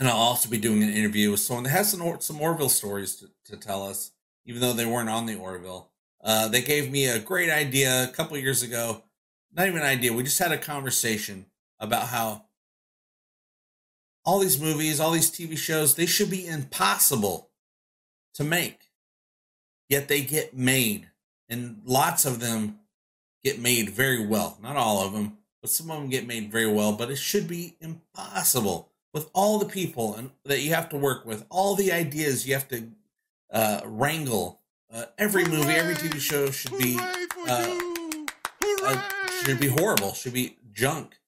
and I'll also be doing an interview with someone that has some, some Orville stories to, to tell us, even though they weren't on the Orville. Uh, they gave me a great idea a couple years ago. Not even an idea. We just had a conversation about how all these movies, all these TV shows, they should be impossible to make. Yet they get made. And lots of them get made very well. Not all of them, but some of them get made very well. But it should be impossible with all the people and that you have to work with, all the ideas you have to uh, wrangle. Uh, every movie, every TV show should be uh, uh, should be horrible. Should be junk.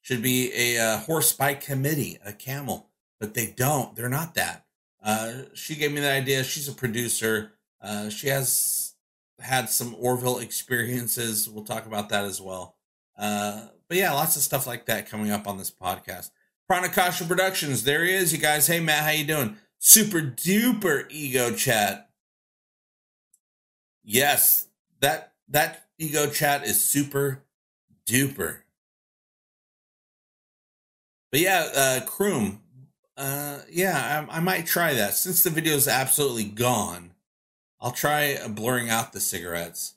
Should be a uh, horse by committee, a camel. But they don't. They're not that. Uh, she gave me the idea. She's a producer. Uh, she has had some Orville experiences. We'll talk about that as well. Uh, but yeah, lots of stuff like that coming up on this podcast. Pranakasha Productions. There he is, you guys. Hey Matt, how you doing? Super duper ego chat. Yes, that that ego chat is super duper. But yeah, uh Kroom. Uh yeah, I, I might try that. Since the video is absolutely gone, I'll try blurring out the cigarettes.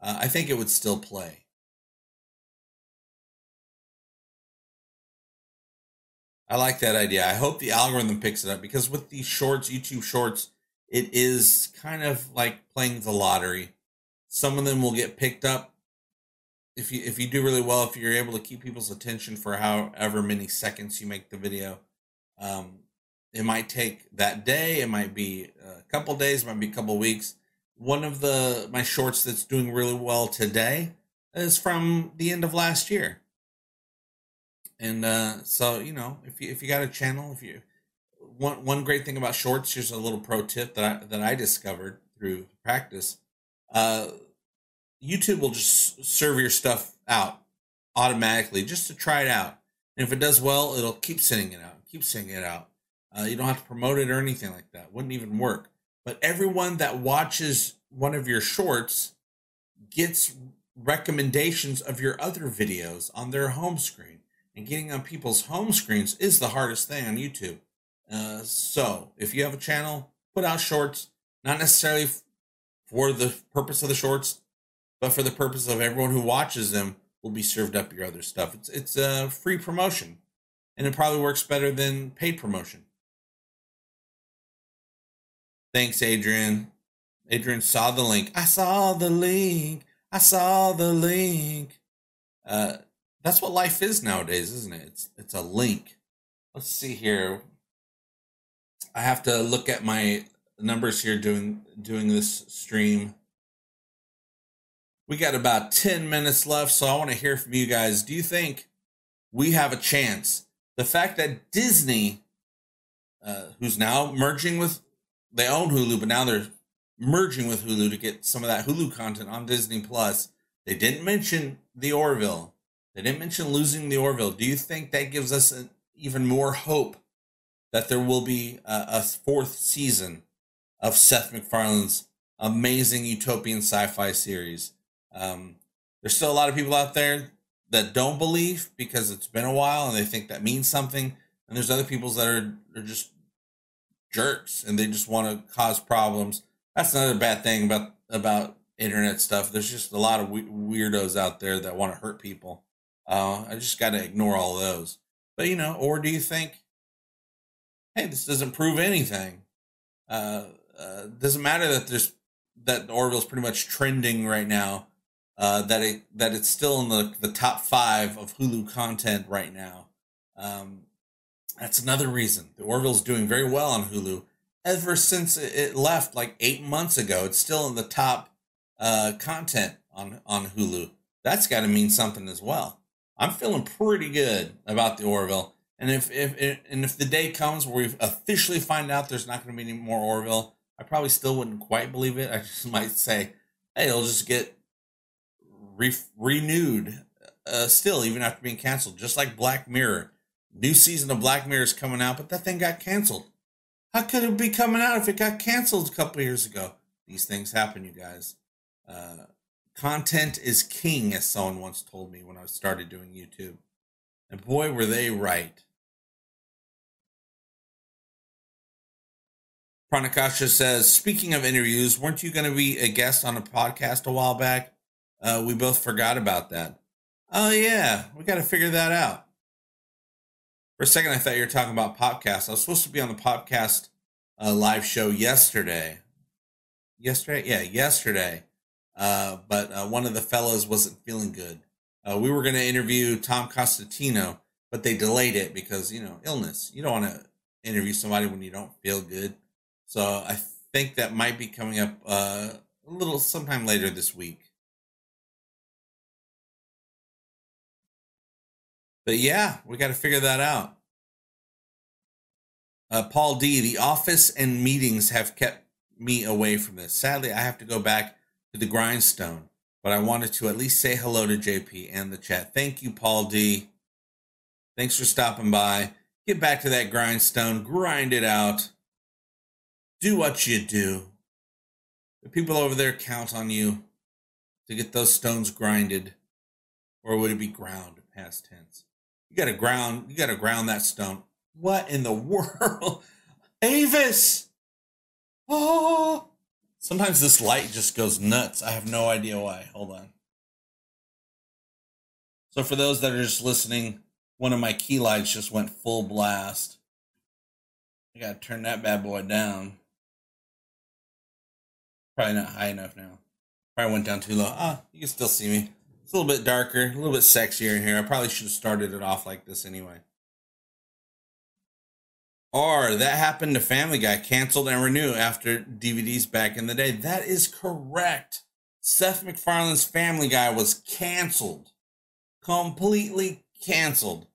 Uh, I think it would still play. I like that idea. I hope the algorithm picks it up because with these shorts, YouTube shorts, it is kind of like playing the lottery. Some of them will get picked up if you if you do really well. If you're able to keep people's attention for however many seconds you make the video, um, it might take that day. It might be a couple days. It might be a couple weeks. One of the my shorts that's doing really well today is from the end of last year and uh, so you know, if you if you got a channel, if you one one great thing about shorts, here's a little pro tip that I that I discovered through practice. Uh, YouTube will just serve your stuff out automatically just to try it out. And if it does well, it'll keep sending it out, keep sending it out. Uh, you don't have to promote it or anything like that. Wouldn't even work. But everyone that watches one of your shorts gets recommendations of your other videos on their home screen and getting on people's home screens is the hardest thing on YouTube. Uh, so if you have a channel, put out shorts, not necessarily for the purpose of the shorts, but for the purpose of everyone who watches them will be served up your other stuff. It's it's a free promotion, and it probably works better than paid promotion. Thanks, Adrian. Adrian saw the link. I saw the link. I saw the link. Uh, that's what life is nowadays, isn't it? It's it's a link. Let's see here. I have to look at my numbers here doing doing this stream. We got about 10 minutes left, so I want to hear from you guys. Do you think we have a chance? The fact that Disney, uh, who's now merging with, they own Hulu, but now they're merging with Hulu to get some of that Hulu content on Disney Plus. They didn't mention the Orville. They didn't mention losing the Orville. Do you think that gives us an, even more hope that there will be a, a fourth season of Seth MacFarlane's amazing utopian sci-fi series. Um, there's still a lot of people out there that don't believe because it's been a while and they think that means something. And there's other people that are, are just jerks and they just want to cause problems. That's another bad thing about about internet stuff. There's just a lot of we- weirdos out there that want to hurt people. Uh, I just got to ignore all those. But you know, or do you think, hey, this doesn't prove anything? Uh, uh, doesn't matter that there's that Orville's pretty much trending right now. Uh, that it that it's still in the the top five of Hulu content right now. Um, that's another reason the Orville's doing very well on Hulu. Ever since it left like eight months ago, it's still in the top uh, content on on Hulu. That's got to mean something as well. I'm feeling pretty good about the Orville. And if if and if the day comes where we officially find out there's not going to be any more Orville, I probably still wouldn't quite believe it. I just might say, "Hey, it'll just get re- renewed." Uh, still, even after being canceled, just like Black Mirror, new season of Black Mirror is coming out, but that thing got canceled. How could it be coming out if it got canceled a couple years ago? These things happen, you guys. Uh, content is king, as someone once told me when I started doing YouTube. And boy, were they right. Pranakasha says, speaking of interviews, weren't you going to be a guest on a podcast a while back? Uh, we both forgot about that. Oh, yeah, we got to figure that out. For a second, I thought you were talking about podcast. I was supposed to be on the podcast uh, live show yesterday. Yesterday? Yeah, yesterday. Uh, but uh, one of the fellows wasn't feeling good. Uh, we were going to interview Tom Costantino, but they delayed it because, you know, illness. You don't want to interview somebody when you don't feel good. So I think that might be coming up uh, a little sometime later this week. But yeah, we got to figure that out. Uh, Paul D, the office and meetings have kept me away from this. Sadly, I have to go back to the grindstone, but I wanted to at least say hello to JP and the chat. Thank you, Paul D. Thanks for stopping by. Get back to that grindstone, grind it out do what you do. The people over there count on you to get those stones grinded, or would it be ground, past tense? You got to ground. You got to ground that stone. What in the world, Avis? Oh, sometimes this light just goes nuts. I have no idea why. Hold on. So for those that are just listening, one of my key lights just went full blast. I gotta turn that bad boy down. Probably not high enough now. Probably went down too low. Ah, you can still see me. It's a little bit darker, a little bit sexier in here. I probably should have started it off like this anyway. Or that happened to Family Guy, canceled and renewed after DVDs back in the day. That is correct. Seth MacFarlane's Family Guy was canceled. Completely canceled.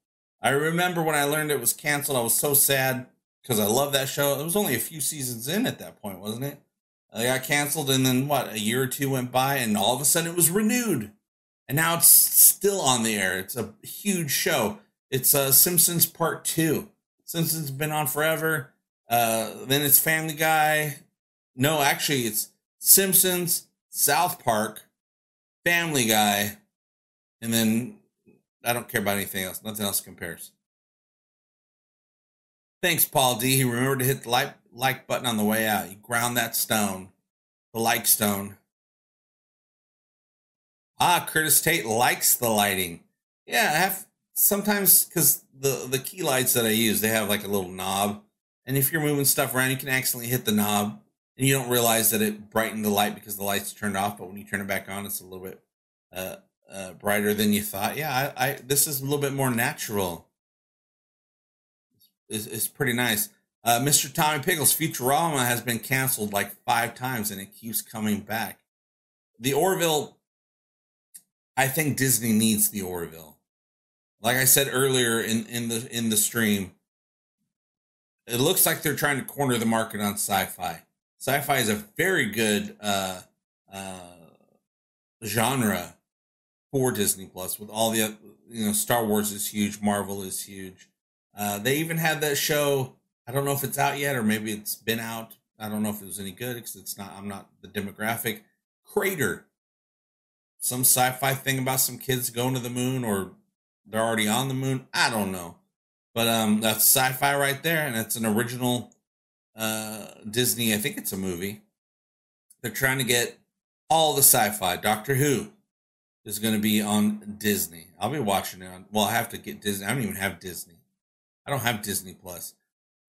I remember when I learned it was canceled, I was so sad because I love that show. It was only a few seasons in at that point, wasn't it? It got canceled, and then what? A year or two went by, and all of a sudden it was renewed, and now it's still on the air. It's a huge show. It's uh, Simpsons Part Two. Simpsons has been on forever. Uh, then it's Family Guy. No, actually, it's Simpsons, South Park, Family Guy, and then I don't care about anything else. Nothing else compares. Thanks, Paul D. He remembered to hit the like, like button on the way out. He ground that stone, the like stone. Ah, Curtis Tate likes the lighting. Yeah, I have sometimes because the the key lights that I use they have like a little knob, and if you're moving stuff around, you can accidentally hit the knob, and you don't realize that it brightened the light because the light's turned off. But when you turn it back on, it's a little bit uh, uh, brighter than you thought. Yeah, I, I this is a little bit more natural It's, is pretty nice. Uh, Mr. Tommy Pickles, Futurama has been canceled like five times and it keeps coming back. The Orville, I think Disney needs the Orville. Like I said earlier in, in the in the stream, it looks like they're trying to corner the market on sci-fi. Sci-fi is a very good uh, uh, genre for Disney Plus. With all the you know, Star Wars is huge, Marvel is huge. Uh, they even had that show. I don't know if it's out yet or maybe it's been out. I don't know if it was any good because it's not. I'm not the demographic. Crater. Some sci-fi thing about some kids going to the moon or they're already on the moon. I don't know, but um, that's sci-fi right there, and it's an original uh Disney. I think it's a movie. They're trying to get all the sci-fi. Doctor Who is going to be on Disney. I'll be watching it. On, well, I have to get Disney. I don't even have Disney. I don't have Disney Plus,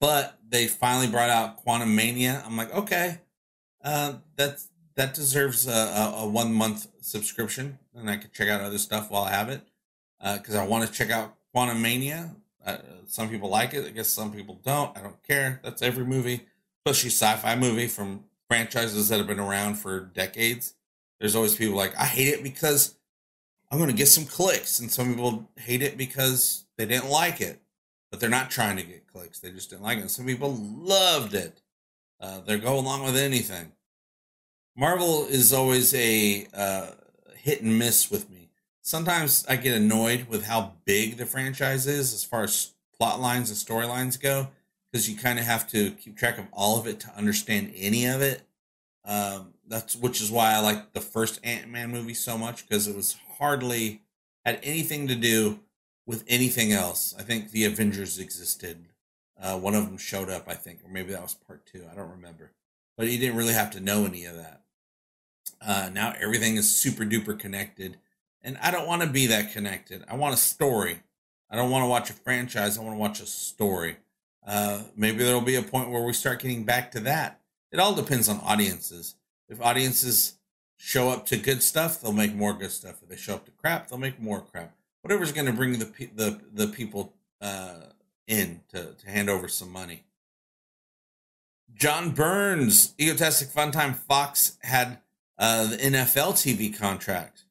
but they finally brought out Quantum Mania. I'm like, okay, uh, that's that deserves a, a, a one month subscription, and I can check out other stuff while I have it because uh, I want to check out Quantumania. Uh, some people like it. I guess some people don't. I don't care. That's every movie, especially sci-fi movie from franchises that have been around for decades. There's always people like I hate it because I'm going to get some clicks, and some people hate it because they didn't like it, but they're not trying to get clicks. They just didn't like it. And some people loved it. Uh, they go along with anything. Marvel is always a uh, hit and miss with me. Sometimes I get annoyed with how big the franchise is as far as plot lines and storylines go, because you kind of have to keep track of all of it to understand any of it. Um, that's which is why I like the first Ant Man movie so much because it was hardly had anything to do with anything else. I think the Avengers existed. Uh, one of them showed up, I think, or maybe that was part two. I don't remember, but you didn't really have to know any of that. Uh, now everything is super duper connected, and I don't want to be that connected. I want a story. I don't want to watch a franchise. I want to watch a story. Uh, maybe there will be a point where we start getting back to that. It all depends on audiences. If audiences show up to good stuff, they'll make more good stuff. If they show up to crap, they'll make more crap. Whatever's going to bring the the the people uh, in to to hand over some money. John Burns, Egotastic Fun Time Fox had uh, the NFL TV contract.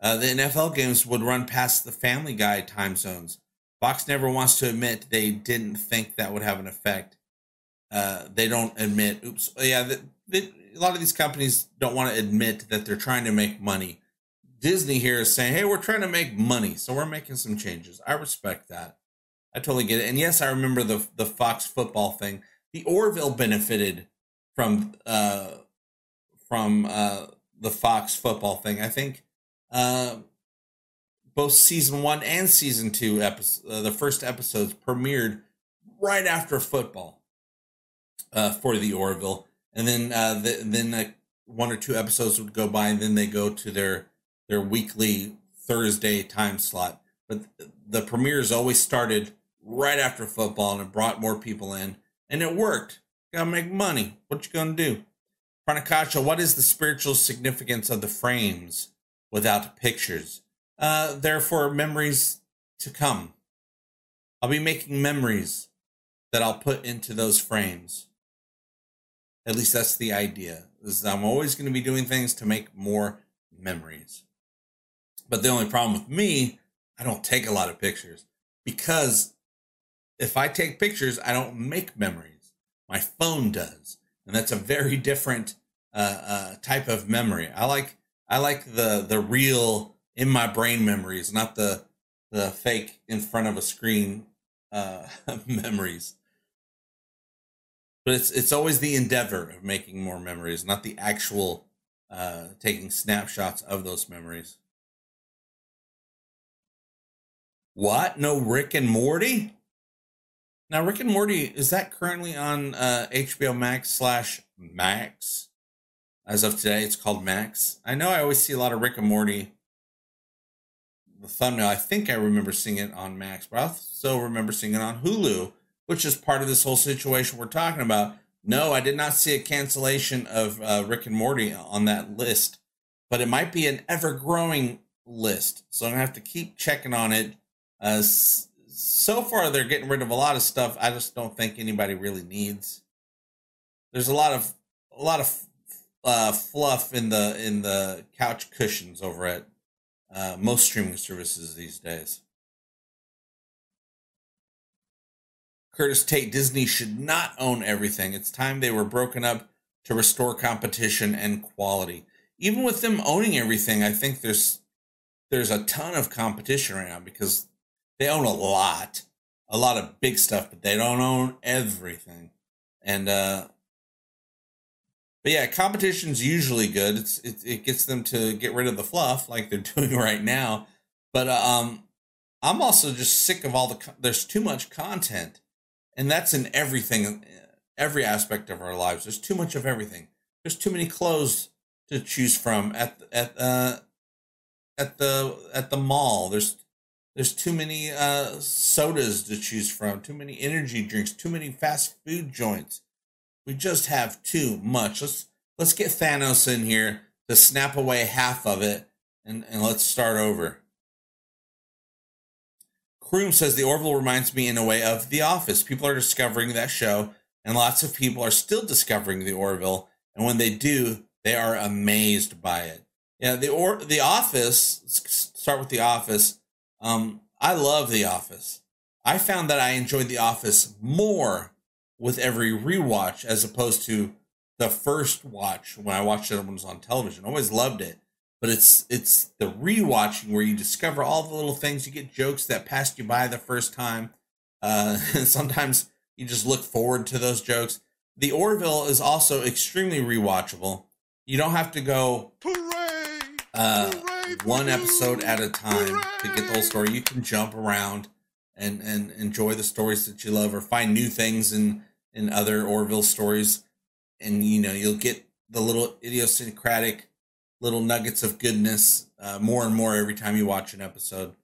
Uh, the NFL games would run past the Family Guy time zones. Fox never wants to admit they didn't think that would have an effect. Uh, they don't admit, oops, yeah, the, the, a lot of these companies don't want to admit that they're trying to make money. Disney here is saying, hey, we're trying to make money, so we're making some changes. I respect that. I totally get it. And yes, I remember the the Fox football thing. The Orville benefited from uh, from uh, the Fox football thing. I think uh, both season one and season two episodes, uh, the first episodes premiered right after football uh, for the Orville, and then uh, the, then uh, one or two episodes would go by, and then they go to their their weekly Thursday time slot. But the premieres always started right after football, and it brought more people in, and it worked. Gotta make money. What you gonna do? Pranakasha, what is the spiritual significance of the frames without pictures? Uh, therefore, memories to come. I'll be making memories that I'll put into those frames. At least that's the idea. Is I'm always going to be doing things to make more memories. But the only problem with me, I don't take a lot of pictures because if I take pictures, I don't make memories. My phone does and that's a very different uh, uh, type of memory. I like I like the the real in my brain memories, not the the fake in front of a screen uh, memories. But it's it's always the endeavor of making more memories, not the actual uh, taking snapshots of those memories. What? No Rick and Morty? Now, Rick and Morty is that currently on uh, HBO Max slash Max? As of today, it's called Max. I know I always see a lot of Rick and Morty. The thumbnail, I think I remember seeing it on Max, but I also remember seeing it on Hulu, which is part of this whole situation we're talking about. No, I did not see a cancellation of uh, Rick and Morty on that list, but it might be an ever growing list. So I'm gonna have to keep checking on it. Uh, so far they're getting rid of a lot of stuff I just don't think anybody really needs. There's a lot of a lot of uh, fluff in the in the couch cushions over at uh, most streaming services these days. Curtis Tate Disney should not own everything. It's time they were broken up to restore competition and quality. Even with them owning everything, I think there's there's a ton of competition right now because they own a lot, a lot of big stuff, but they don't own everything. And uh, but yeah, competition's usually good. It's it, it gets them to get rid of the fluff like they're doing right now. But uh, um, I'm also just sick of all the. There's too much content, and that's in everything, every aspect of our lives. There's too much of everything. There's too many clothes to choose from at at uh at the at the mall. There's there's too many uh sodas to choose from. Too many energy drinks. Too many fast food joints we just have too much. Let's let's get Thanos in here to snap away half of it and, and let's start over. Kroom says the Orville reminds me in a way of The Office. People are discovering that show, and lots of people are still discovering the Orville. And when they do, they are amazed by it. Yeah, the or the Office. Start with the Office. Um, I love the Office. I found that I enjoyed the Office more with every rewatch as opposed to the first watch when I watched it when it was on television. I always loved it. But it's it's the rewatching where you discover all the little things. You get jokes that passed you by the first time. Uh, sometimes you just look forward to those jokes. The Orville is also extremely rewatchable. You don't have to go uh, one episode at a time to get the whole story. You can jump around and and enjoy the stories that you love, or find new things and in other Orville stories, and you know you'll get the little idiosyncratic little nuggets of goodness uh, more and more every time you watch an episode.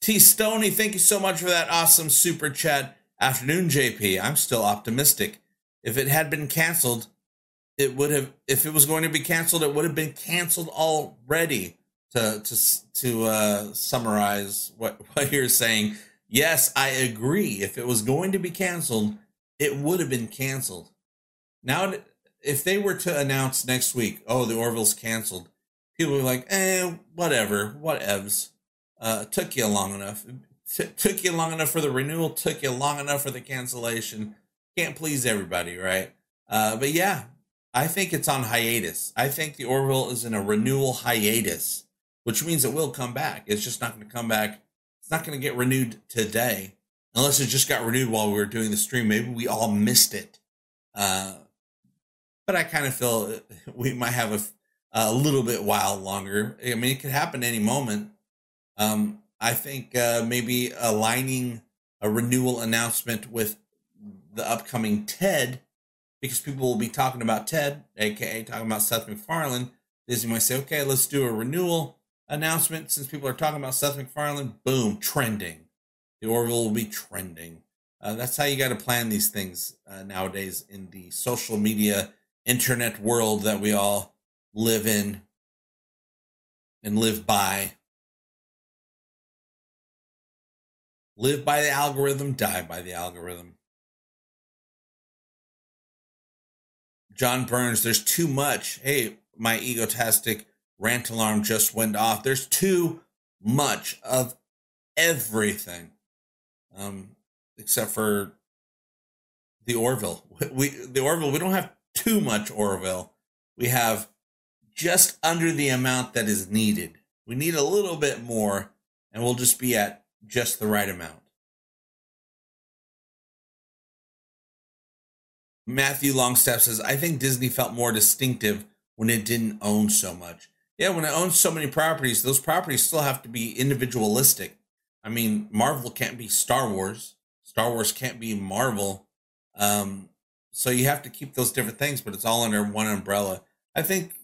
T Stoney, thank you so much for that awesome super chat. Afternoon, JP. I'm still optimistic. If it had been canceled, it would have. If it was going to be canceled, it would have been canceled already. To to to uh, summarize what what you're saying, yes, I agree. If it was going to be canceled, it would have been canceled. Now, if they were to announce next week, oh, the Orville's canceled, people would be like, eh, whatever, whatevs. Uh, took you long enough. T- took you long enough for the renewal. Took you long enough for the cancellation. Can't please everybody, right? Uh, but yeah, I think it's on hiatus. I think the Orville is in a renewal hiatus, which means it will come back. It's just not going to come back it's not going to get renewed today unless it just got renewed while we were doing the stream. Maybe we all missed it. Uh, but I kind of feel we might have a, a little bit while longer. I mean, it could happen any moment. Um, I think uh, maybe aligning a renewal announcement with the upcoming TED, because people will be talking about TED, aka talking about Seth MacFarlane. Disney might say, okay, let's do a renewal announcement since people are talking about Seth MacFarlane. Boom, trending. The Orville will be trending. Uh, that's how you got to plan these things uh, nowadays in the social media internet world that we all live in and live by. Live by the algorithm, die by the algorithm. John Burns, there's too much. Hey, my egotastic rant alarm just went off. There's too much of everything, um, except for the Orville. We the Orville. We don't have too much Orville. We have just under the amount that is needed. We need a little bit more, and we'll just be at just the right amount. Matthew Longstaff says, I think Disney felt more distinctive when it didn't own so much. Yeah, when I own so many properties, those properties still have to be individualistic. I mean, Marvel can't be Star Wars. Star Wars can't be Marvel. Um, so you have to keep those different things, but it's all under one umbrella. I think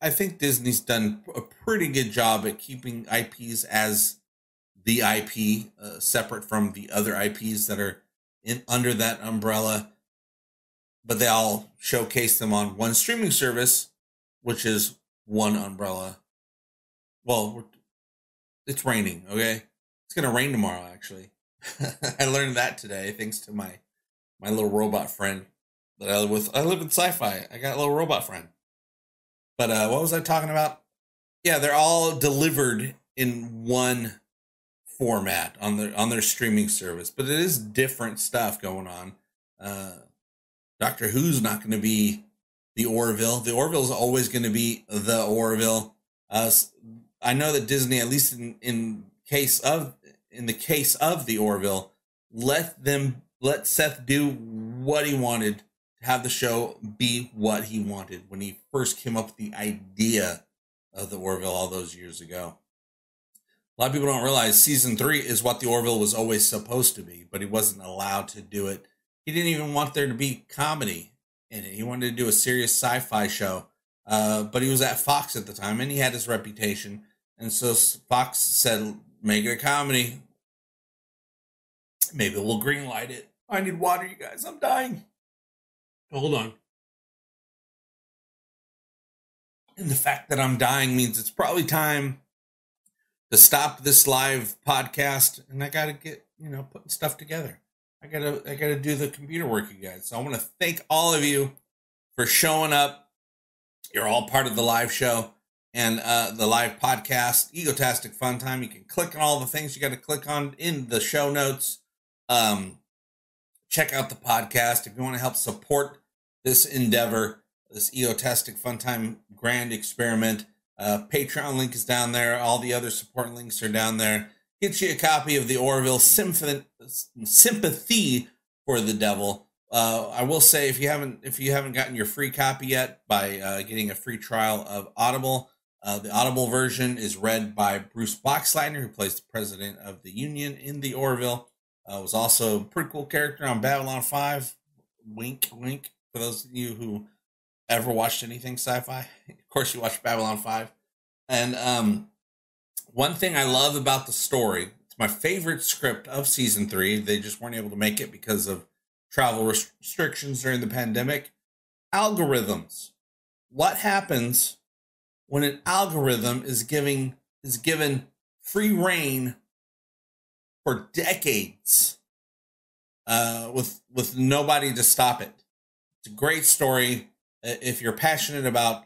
I think Disney's done a pretty good job at keeping IPs as the IP, uh, separate from the other IPs that are in under that umbrella. But they all showcase them on one streaming service, which is one umbrella. Well, it's raining. Okay, it's gonna rain tomorrow. Actually, I learned that today thanks to my my little robot friend that I live with. I live in sci-fi. I got a little robot friend. But uh, what was I talking about? Yeah, they're all delivered in one format on their on their streaming service, but it is different stuff going on. Uh, Doctor Who's not going to be the Orville. The Orville is always going to be the Orville. Uh, I know that Disney, at least in, in case of in the case of the Orville, let them let Seth do what he wanted to have the show be what he wanted when he first came up with the idea of the Orville all those years ago. A lot of people don't realize season three is what the Orville was always supposed to be, but he wasn't allowed to do it. He didn't even want there to be comedy in it. He wanted to do a serious sci fi show. Uh, but he was at Fox at the time and he had his reputation. And so Fox said, make it a comedy. Maybe we'll greenlight it. I need water, you guys. I'm dying. Hold on. And the fact that I'm dying means it's probably time to stop this live podcast and I got to get, you know, putting stuff together. I got to I got to do the computer work you guys. So I want to thank all of you for showing up. You're all part of the live show and uh, the live podcast, Egotastic Fun Time. You can click on all the things you got to click on in the show notes. Um, check out the podcast if you want to help support this endeavor, this Egotastic Fun Time Grand Experiment. Uh, Patreon link is down there. All the other support links are down there. Get you a copy of the Orville Sympathy for the Devil. Uh, I will say if you haven't if you haven't gotten your free copy yet by uh, getting a free trial of Audible, uh, the Audible version is read by Bruce Boxleitner, who plays the president of the Union in the Orville. Uh, was also a pretty cool character on Babylon 5. Wink, wink. For those of you who ever watched anything sci-fi, of course you watched Babylon 5. And um, one thing I love about the story, it's my favorite script of season three. They just weren't able to make it because of travel restrictions during the pandemic. Algorithms. What happens when an algorithm is giving is given free reign for decades uh, with with nobody to stop it. It's a great story. If you're passionate about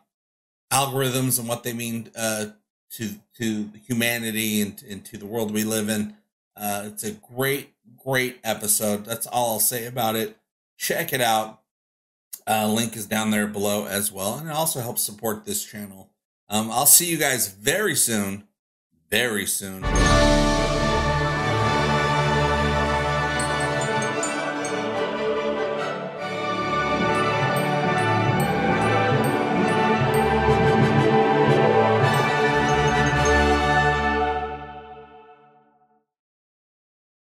algorithms and what they mean uh, to to humanity and, and to the world we live in, uh, it's a great great episode. That's all I'll say about it. Check it out. Uh, link is down there below as well, and it also helps support this channel. Um, I'll see you guys very soon, very soon.